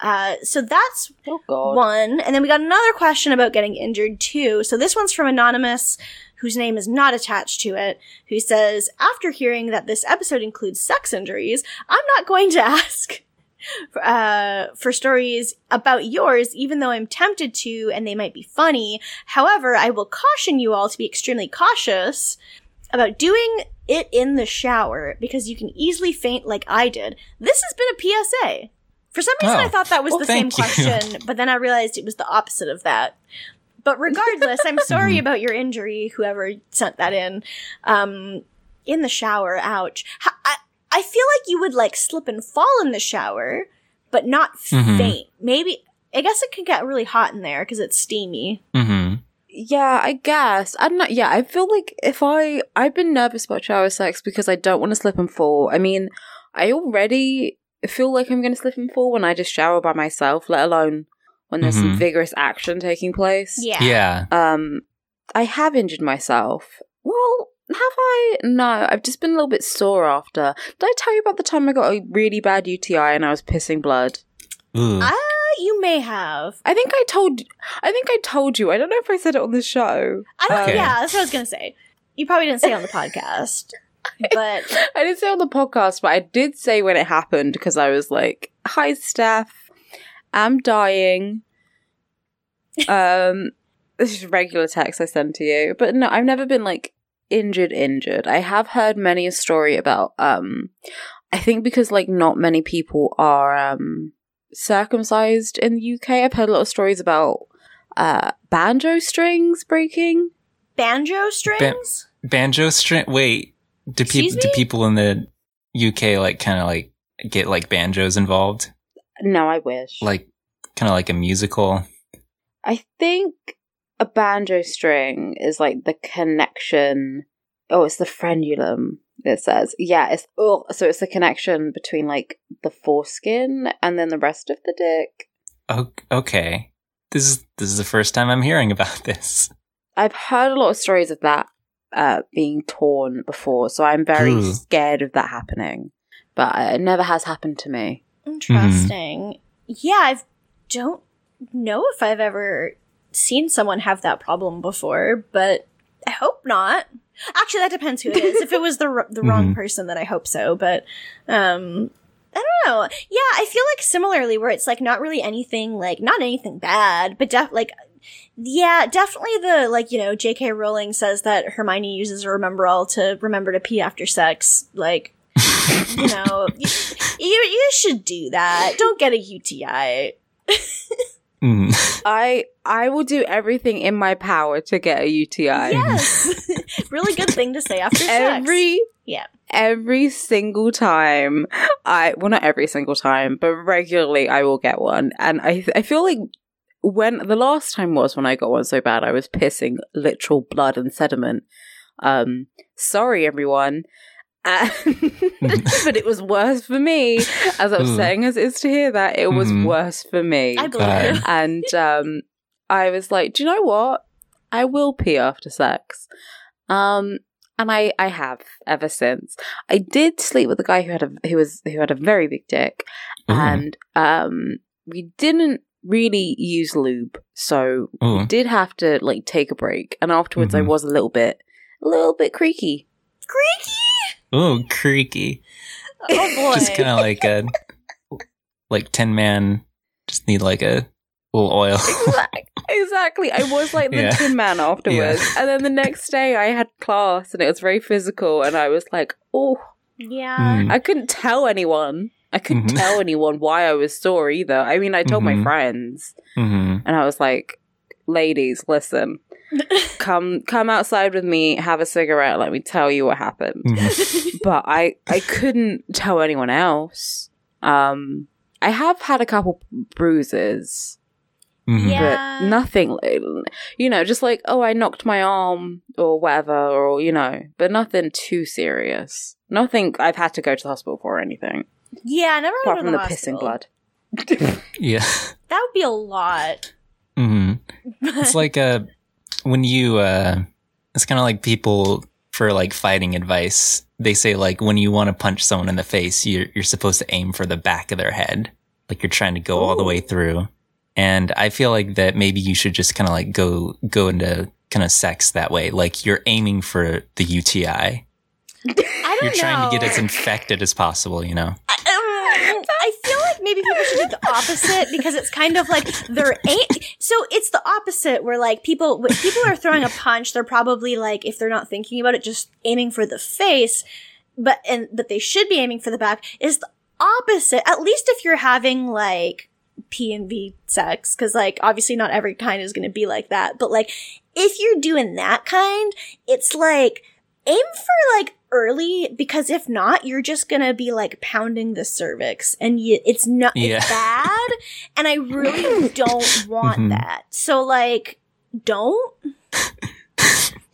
Uh, so that's Oh one. And then we got another question about getting injured too. So this one's from Anonymous, whose name is not attached to it, who says, after hearing that this episode includes sex injuries, I'm not going to ask uh, for stories about yours, even though I'm tempted to and they might be funny. However, I will caution you all to be extremely cautious about doing it in the shower because you can easily faint like I did. This has been a PSA. For some reason, Oh. I thought that was Well, the same you. question, but then I realized it was the opposite of that. But regardless, I'm sorry Mhm. about your injury, whoever sent that in. Um, in the shower, ouch. I, I feel like you would like slip and fall in the shower, but not Mhm. faint. Maybe, I guess it could get really hot in there because it's steamy. hmm Yeah, I guess. I'm not. Yeah, I feel like if I I've been nervous about shower sex because I don't want to slip and fall. I mean, I already feel like I'm going to slip and fall when I just shower by myself, let alone when there's some Mhm. vigorous action taking place. Yeah. Yeah. Um, I have injured myself. Well, have I? No, I've just been a little bit sore after. Did I tell you about the time I got a really bad UTI and I was pissing blood? Ooh. Ah, you may have. I think I told. I think I told you. I don't know if I said it on the show. I don't. Okay. Yeah, that's what I was gonna say. You probably didn't say it on the podcast, but I didn't say on the podcast, but I did say when it happened because I was like, "Hi, Steph, I'm dying." um, this is regular text I send to you, but no, I've never been like injured. Injured. I have heard many a story about. Um, I think because like not many people are um circumcised in the UK. I've heard a lot of stories about uh banjo strings breaking. banjo strings. Banjo string. Wait, do people do people in the UK like kind of like get like banjos involved, No, I wish. like kind of like a musical? I think a banjo string is like the connection. Oh, it's the frenulum. It says, yeah, it's oh, so it's the connection between like the foreskin and then the rest of the dick. Oh, okay. This is this is the first time I'm hearing about this. I've heard a lot of stories of that uh, being torn before, so I'm very Ooh. scared of that happening. But it never has happened to me. Interesting. Yeah, I don't know if I've ever seen someone have that problem before, but I hope not. Actually, that depends who it is. if it was the r- the wrong Mhm. person, then I hope so. But um, I don't know. Yeah, I feel like similarly, where it's like not really anything like not anything bad, but def- like yeah, definitely the like you know J.K. Rowling says that Hermione uses a Remembrall to remember to pee after sex. Like you know, you, you you should do that. Don't get a UTI. Mm. I I will do everything in my power to get a UTI. Yes, really good thing to say after sex. every Yeah. every single time i well not every single time but regularly i will get one and i i feel like when the last time was when i got one so bad i was pissing literal blood and sediment um sorry everyone and, but it was worse for me as upsetting as it is to hear that it was Mhm. worse for me I believe you. and um I was like, do you know what? I will pee after sex. Um and I I have ever since. I did sleep with a guy who had a who was who had a very big dick Ooh. and um we didn't really use lube. So Ooh. we did have to like take a break and afterwards I Mhm. was a little bit a little bit creaky creaky. Ooh, creaky. Oh boy. Just kind of like a like Tin Man. Just need like a little oil. Exact- exactly. I was like the Yeah. Tin Man afterwards. And then the next day I had class and it was very physical and I was like, oh, yeah. Mm. I couldn't tell anyone. I couldn't Mhm. tell anyone why I was sore either. I mean, I told my Mhm. friends hmm and I was like, ladies, listen, come come outside with me, have a cigarette, let me tell you what happened. Mm-hmm. but I I couldn't tell anyone else. Um I have had a couple bruises, hmm Yeah. but nothing you know, just like oh I knocked my arm or whatever or you know, but nothing too serious. Nothing I've had to go to the hospital for or anything. yeah, I never Apart heard from the the pissing blood. Yeah. That would be a lot. hmm It's like uh when you uh it's kind of like people for like fighting advice. They say like when you want to punch someone in the face, you're you're supposed to aim for the back of their head. Like you're trying to go all the way through. And I feel like that maybe you should just kind of like go go into kind of sex that way. Like you're aiming for the UTI. I don't You're trying know. to get as infected as possible, you know. I, maybe people should do the opposite because it's kind of like they're a- so it's the opposite where like people when people are throwing a punch they're probably like if they're not thinking about it just aiming for the face but and but they should be aiming for the back is the opposite. At least if you're having like P and V sex because like obviously not every kind is going to be like that but like if you're doing that kind it's like aim for like early because if not you're just gonna be like pounding the cervix and you, it's not Yeah. it's bad and i really don't want Mhm. that so like don't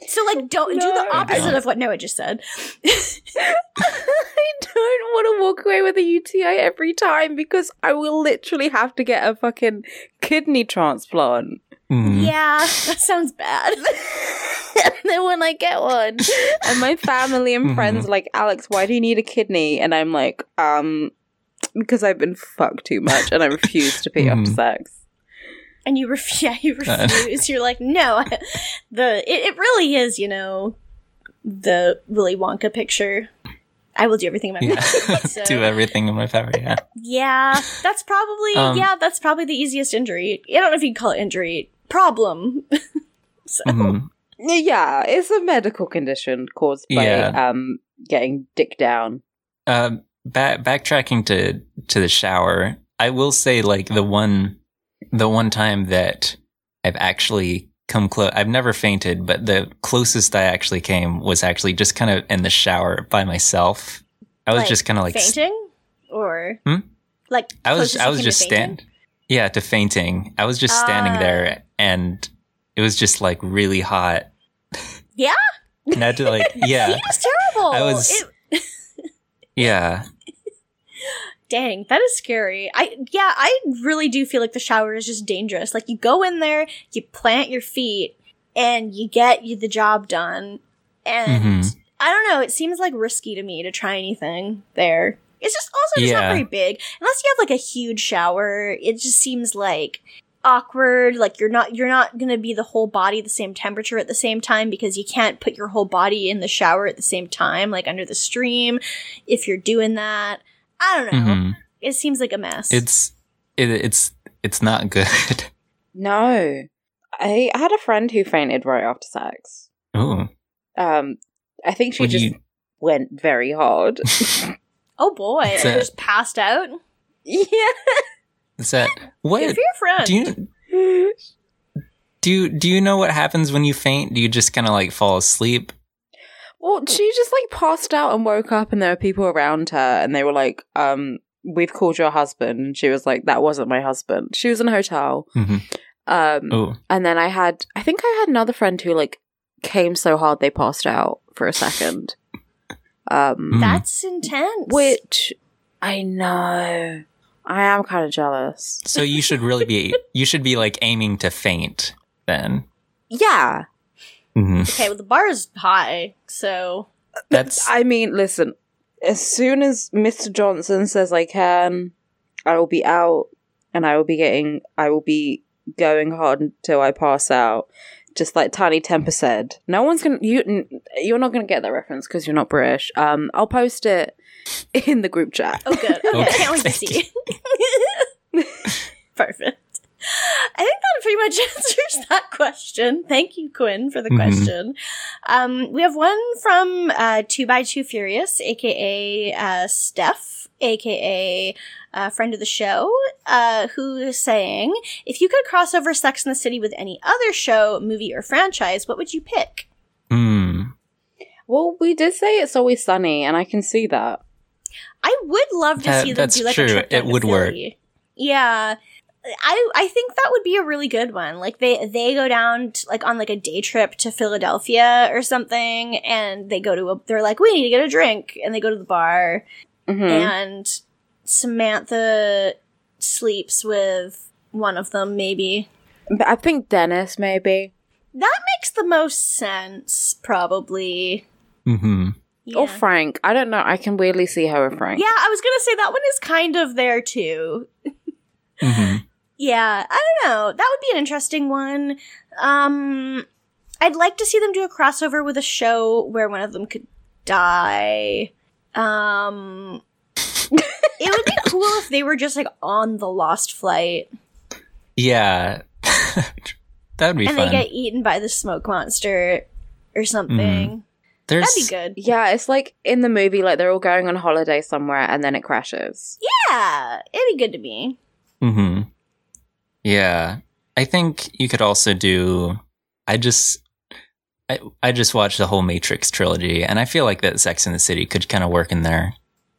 so like don't do the opposite of what noah just said I don't want to walk away with a UTI every time because I will literally have to get a fucking kidney transplant. Mhm. yeah that sounds bad and then when I get one, and my family and Mhm. friends are like, Alex, why do you need a kidney? And I'm like, um, because I've been fucked too much and I refuse to pee after Mhm. sex. And you ref- yeah, you Uh. refuse. You're like, no. the it, it really is, you know, the Willy Wonka picture. I will do everything in my Yeah. power. So- Do everything in my power. Yeah. Yeah, that's probably Um, yeah, that's probably the easiest injury. I don't know if you'd call it injury. Problem. so Mhm. Yeah, it's a medical condition caused by Yeah. um getting dick down. Um, back backtracking to to the shower, I will say like the one the one time that I've actually come close. I've never fainted, but the closest I actually came was actually just kind of in the shower by myself. I was Like, just kind of like fainting or Hmm? like I was I was just fainting? stand. Yeah, to fainting. I was just standing Ah. there, and it was just like really hot. Yeah? And I had to like yeah It was terrible. I was- It- yeah dang, that is scary. I yeah, I really do feel like the shower is just dangerous. Like you go in there, you plant your feet, and you get you the job done. And Mhm. I don't know, it seems like risky to me to try anything there. It's just also just not very big. Unless you have like a huge shower, it just seems like awkward like you're not you're not going to be the whole body the same temperature at the same time because you can't put your whole body in the shower at the same time like under the stream if you're doing that i don't know Mhm. it seems like a mess it's it, it's it's not good. No. I had a friend who fainted right after sex. oh Um I think she Would just you- went very hard. oh boy It's like a- just passed out yeah. Is that good what for your friend do you do you do you know what happens when you faint? Do you just kind of like fall asleep? Well, she just like passed out and woke up, and there were people around her, and they were like, um, we've called your husband. And she was like, that wasn't my husband. She was in a hotel. Mhm. Um, Ooh. and then I had, I think I had another friend who like came so hard they passed out for a second. Um, Mm. that's intense which I know. I am kind of jealous. So you should really be you should be like aiming to faint then. Yeah. hmm okay well the bar is high so That's I mean, listen, as soon as Mr. Johnson says I can, I will be out and I will be getting, I will be going hard until I pass out. Just like Tinie Tempah said, no one's gonna you. n- You're not gonna get that reference because you're not British. Um, I'll post it in the group chat. oh good okay, i can't wait to thank see perfect I think that pretty much answers that question. Thank you, Quinn, for the Mhm. question. Um, we have one from uh, Two by Two Furious, aka uh, Steph, aka uh, friend of the show, uh, who is saying, "If you could cross over Sex in the City with any other show, movie, or franchise, what would you pick?" mm, Well, we did say it's always sunny, and I can see that. I would love to That- see them that's do like true. a trip down It to would work. Yeah. I I think that would be a really good one. Like they they go down to, like on like a day trip to Philadelphia or something and they go to a they're like we need to get a drink and they go to the bar Mhm. and Samantha sleeps with one of them maybe. But I think Dennis maybe, That makes the most sense probably. hmm Yeah. or Frank. I don't know. I can weirdly see her with Frank. yeah, I was going to say that one is kind of there too. hmm Yeah, I don't know. That would be an interesting one. Um, I'd like to see them do a crossover with a show where one of them could die. Um, it would be cool if they were just like on the lost flight Yeah. that would be and fun. they get eaten by the smoke monster or something. There's That'd be good. Yeah, it's like in the movie, like they're all going on holiday somewhere and then it crashes. Yeah, it'd be good to me. hmm Yeah. I think you could also do I just I, I just watched the whole Matrix trilogy and I feel like that Sex in the City could kind of work in there.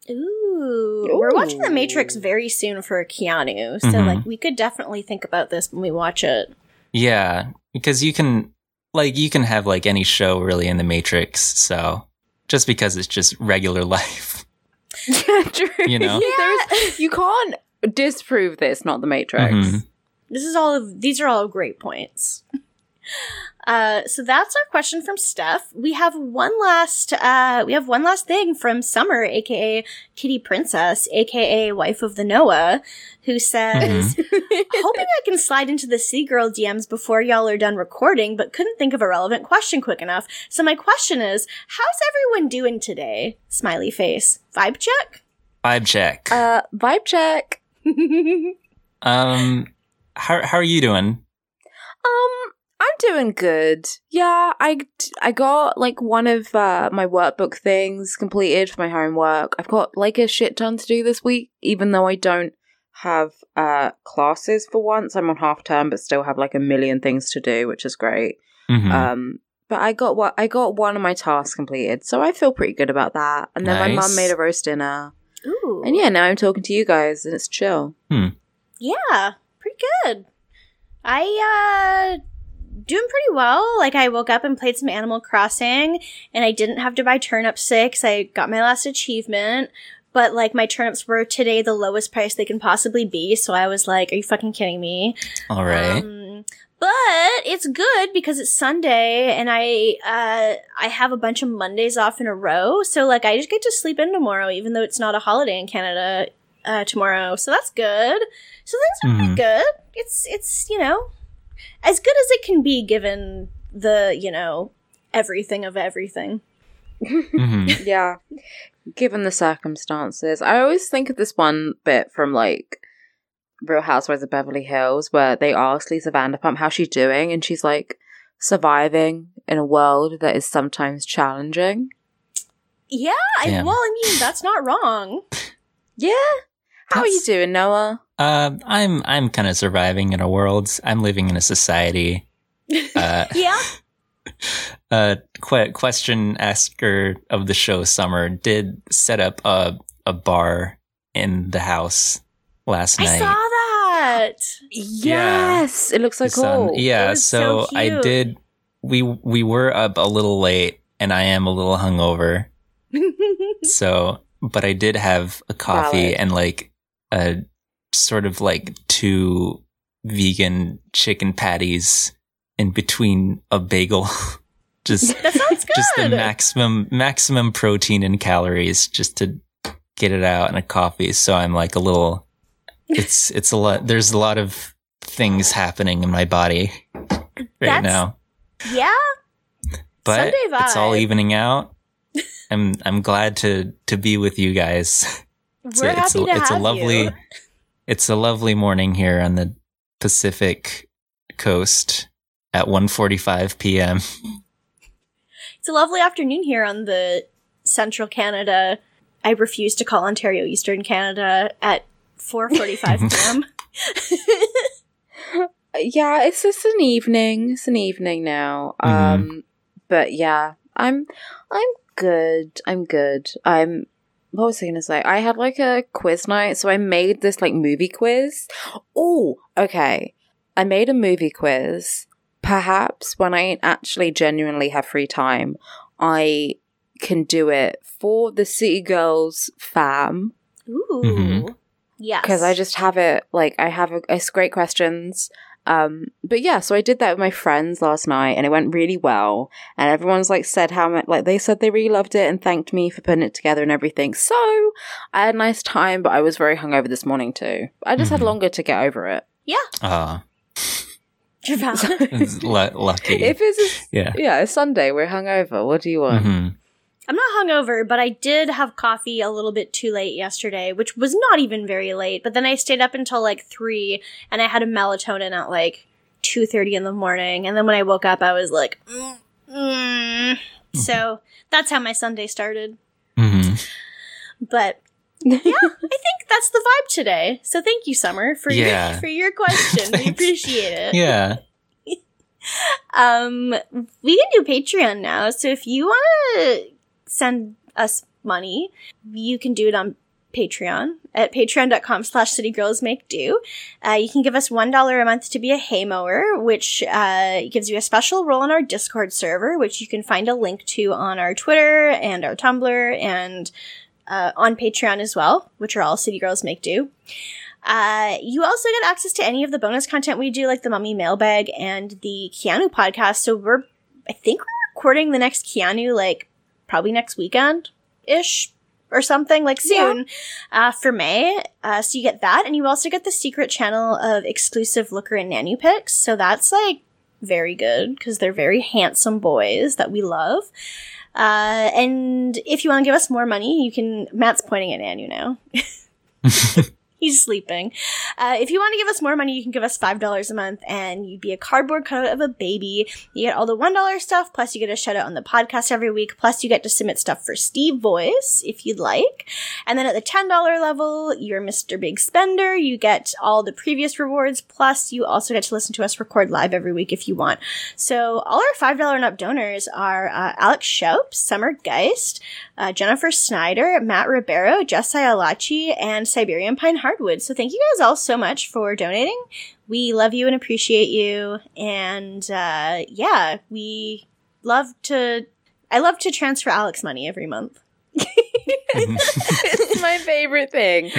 Ooh, we're watching The Matrix very soon for Keanu, so Mhm. like we could definitely think about this when we watch it. Yeah, because you can like you can have like any show really in the Matrix, so just because it's just regular life. Yeah, true. You know? There's, you can't disprove this, not the Matrix. Mhm. This is all of these are all great points. Uh, so that's our question from Steph. We have one last, uh, we have one last thing from Summer, aka Kitty Princess, aka wife of the Noah, who says, hoping I can slide into the Sea Girl DMs before y'all are done recording, but couldn't think of a relevant question quick enough. So my question is, how's everyone doing today? Smiley face. Vibe check? Vibe check. Uh, vibe check. Um, how how are you doing? Um, I'm doing good. Yeah, I I got like one of uh, my workbook things completed for my homework. I've got like a shit ton to do this week, even though I don't have uh classes for once. I'm on half term, but still have like a million things to do, which is great. Mhm. Um, but I got what I got one of my tasks completed, so I feel pretty good about that. And then my mum made a roast dinner, Ooh. and yeah, now I'm talking to you guys, and it's chill. Yeah, pretty good. I uh doing pretty well. Like I woke up and played some Animal Crossing and I didn't have to buy turnip six. I got my last achievement. But like my turnips were today the lowest price they can possibly be, so I was like, "Are you fucking kidding me?" All right. Um, but it's good because it's Sunday and I uh I have a bunch of Mondays off in a row. So like I just get to sleep in tomorrow even though it's not a holiday in Canada uh tomorrow. So that's good. So things are pretty Mhm. good. It's it's, you know, as good as it can be given the, you know, everything of everything. Mhm. yeah given the circumstances i always think of this one bit from like real housewives of beverly hills where they ask lisa vanderpump how she's doing and she's like surviving in a world that is sometimes challenging Yeah, I, Damn. well, I mean, that's not wrong. yeah how are you doing noah Uh, I'm I'm kind of surviving in a world. I'm living in a society. Uh, Yeah. uh, que- question asker of the show, Summer, did set up a a bar in the house last I night. I saw that. yes it looks so sun- cool Yeah, so, so I did. We we were up a little late, and I am a little hungover. So, but I did have a coffee Valid. and like a sort of like two vegan chicken patties in between a bagel. just that sounds good. just the maximum maximum protein and calories just to get it out in a coffee. So I'm like a little it's it's a lot there's a lot of things happening in my body right That's- now. yeah. But it's all evening out. I'm I'm glad to to be with you guys. It's We're a, it's happy a, to it's a lovely you. it's a lovely morning here on the Pacific coast at 1:45 p.m. It's a lovely afternoon here on the central Canada. I refuse to call Ontario Eastern Canada at 4:45 p.m. yeah it's just an evening it's an evening now Mhm. um but yeah i'm i'm good i'm good i'm what was i gonna say i had like a quiz night so i made this like movie quiz oh okay i made a movie quiz perhaps when i actually genuinely have free time i can do it for the city girls fam Ooh. Mhm. Yes. because I just have it like I have a, it's great questions. Um, but yeah, so I did that with my friends last night, and it went really well. And everyone's like said how much like they said they really loved it and thanked me for putting it together and everything. So I had a nice time, but I was very hungover this morning too. I just had Mhm. longer to get over it. Yeah. Ah, You're valid. it's lucky. If it's a, yeah. yeah, it's Sunday, we're hungover. What do you want? Mhm. I'm not hungover, but I did have coffee a little bit too late yesterday, which was not even very late. But then I stayed up until like three, and I had a melatonin at like two thirty in the morning. And then when I woke up, I was like, mm, mm. so that's how my Sunday started. Mhm. But yeah, I think that's the vibe today. So thank you, Summer, for Yeah. your for your question. we appreciate it. Yeah. Um, we can do Patreon now. So if you want to send us money, you can do it on Patreon at patreon.com slash citygirlsmakedo. Uh, you can give us $1 a month to be a haymower, which uh, gives you a special role on our Discord server, which you can find a link to on our Twitter and our Tumblr and uh, on Patreon as well, which are all City Girls Make Do. Uh, you also get access to any of the bonus content we do, like the Mummy Mailbag and the Keanu podcast. So we're, I think we're recording the next Keanu like probably next weekend ish or something like soon uh, for May. Uh, so you get that, and you also get the secret channel of exclusive looker and nanny pics. So that's like very good because they're very handsome boys that we love. Uh, and if you want to give us more money, you can. Matt's pointing at Nanu now. He's sleeping. Uh, if you want to give us more money, you can give us $5 a month and you'd be a cardboard cutout of a baby. You get all the $1 stuff, plus you get a shout out on the podcast every week, plus you get to submit stuff for Steve Voice if you'd like. And then at the $10 level, you're Mr. Big Spender. You get all the previous rewards, plus you also get to listen to us record live every week if you want. So all our $5 and up donors are uh, Alex Schaup, Summer Geist, uh, Jennifer Snyder, Matt Ribeiro, Jesse Alachi, and Siberian Pine Hardwood. So thank you guys all so much for donating. We love you and appreciate you. And uh, yeah, we love to. I love to transfer Alex money every month. it's my favorite thing.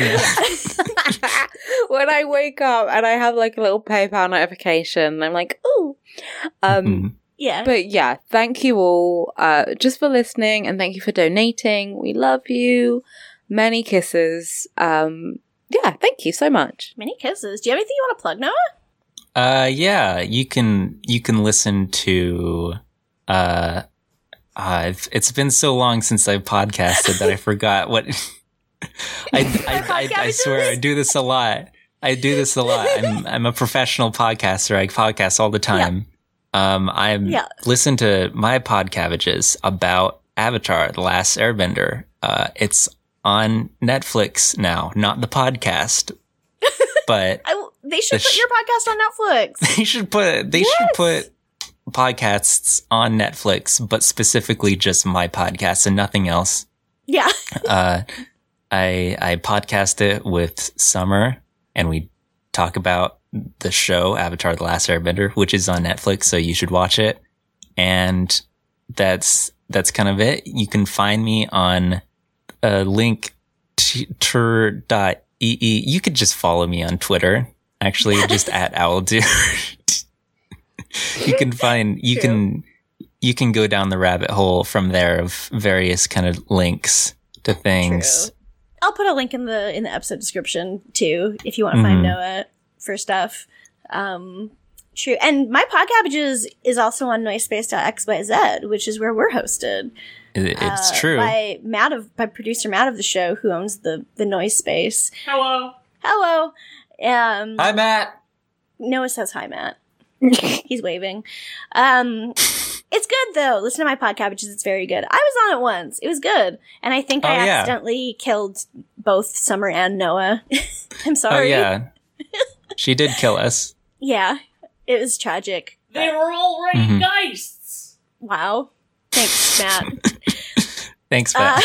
when I wake up and I have like a little PayPal notification, I'm like, oh. Um, Mhm. Yeah. But yeah, thank you all uh, just for listening and thank you for donating. We love you. Many kisses. Um, yeah, thank you so much. Many kisses. Do you have anything you want to plug, Noah? Uh, yeah, you can you can listen to. Uh, I've, it's been so long since I've podcasted that I forgot what. I, I, I, I swear I do this a lot. I do this a lot. I'm I'm a professional podcaster. I podcast all the time. Um, I'm Yeah. listen to my pod cabbages about Avatar: The Last Airbender. Uh, it's on Netflix now, not the podcast, but I, they should The put sh- your podcast on Netflix. they should put they should put podcasts on Netflix, but specifically just my podcast and nothing else. yeah. Uh, I I podcast it with Summer, and we talk about the show Avatar: The Last Airbender, which is on Netflix, so you should watch it. And that's that's kind of it. You can find me on a link tur dot ee. You could just follow me on Twitter. Actually, just at Owldude. you can find you can you can go down the rabbit hole from there of various kind of links to things. True. I'll put a link in the in the episode description too if you want to find Mhm. Noah for stuff. Um, true, and my podcabbages is also on Noisespace.xyz, which is where we're hosted. It- it's uh, true. by Matt of by producer Matt of the show who owns the the Noise Space. Hello. Hello, um, Hi, Matt. Noah says hi, Matt. He's waving. Um, it's good though. Listen to my podcabbages; it's very good. I was on it once; it was good, and I think I Oh, yeah. accidentally killed both Summer and Noah. I'm sorry. Oh yeah, she did kill us. Yeah, it was tragic. They were already Mhm. geists. Wow. Thanks, Matt. Thanks, Uh, Matt.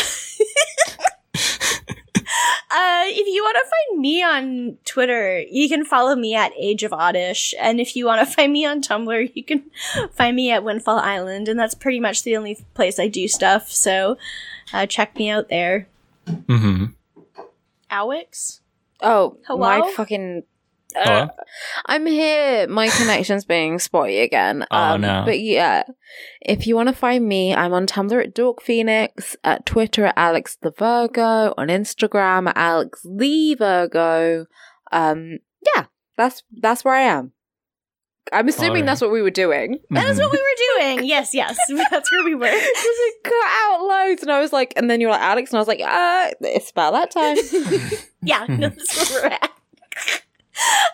uh, if you want to find me on Twitter, you can follow me at Age of Oddish. And if you want to find me on Tumblr, you can find me at Windfall Island. And that's pretty much the only place I do stuff. So uh, check me out there. hmm Owix? Oh, Hello? my fucking. Uh, I'm here. My connection's being spotty again. Oh, no. But yeah, if you want to find me, I'm on Tumblr at Dork Phoenix, at Twitter at Alex the Virgo, on Instagram at Alex the Virgo. Um, yeah, that's that's where I am. I'm assuming Alright. that's what we were doing. That is what we were doing. Yes, yes. That's where we were. Because it cut out loads, and I was like, and then you were like Alex, and I was like, uh, it's about that time. Yeah, no, that's where we're at.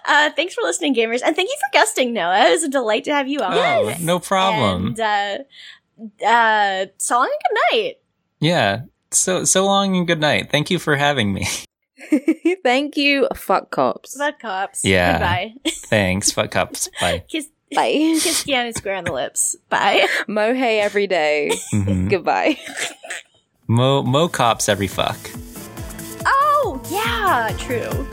Uh, thanks for listening, gamers, and thank you for guesting, Noah. It was a delight to have you on. Oh, no problem. And uh, uh, so long and good night. yeah. So so long and good night. Thank you for having me. Thank you, fuck cops. Fuck cops. Yeah. Goodbye. Thanks. Fuck ups. Bye. kiss, Bye. kiss Keanu square on the lips. Bye. Mohey every day. Mhm. Goodbye. Mo mo cops every fuck. Oh yeah, true.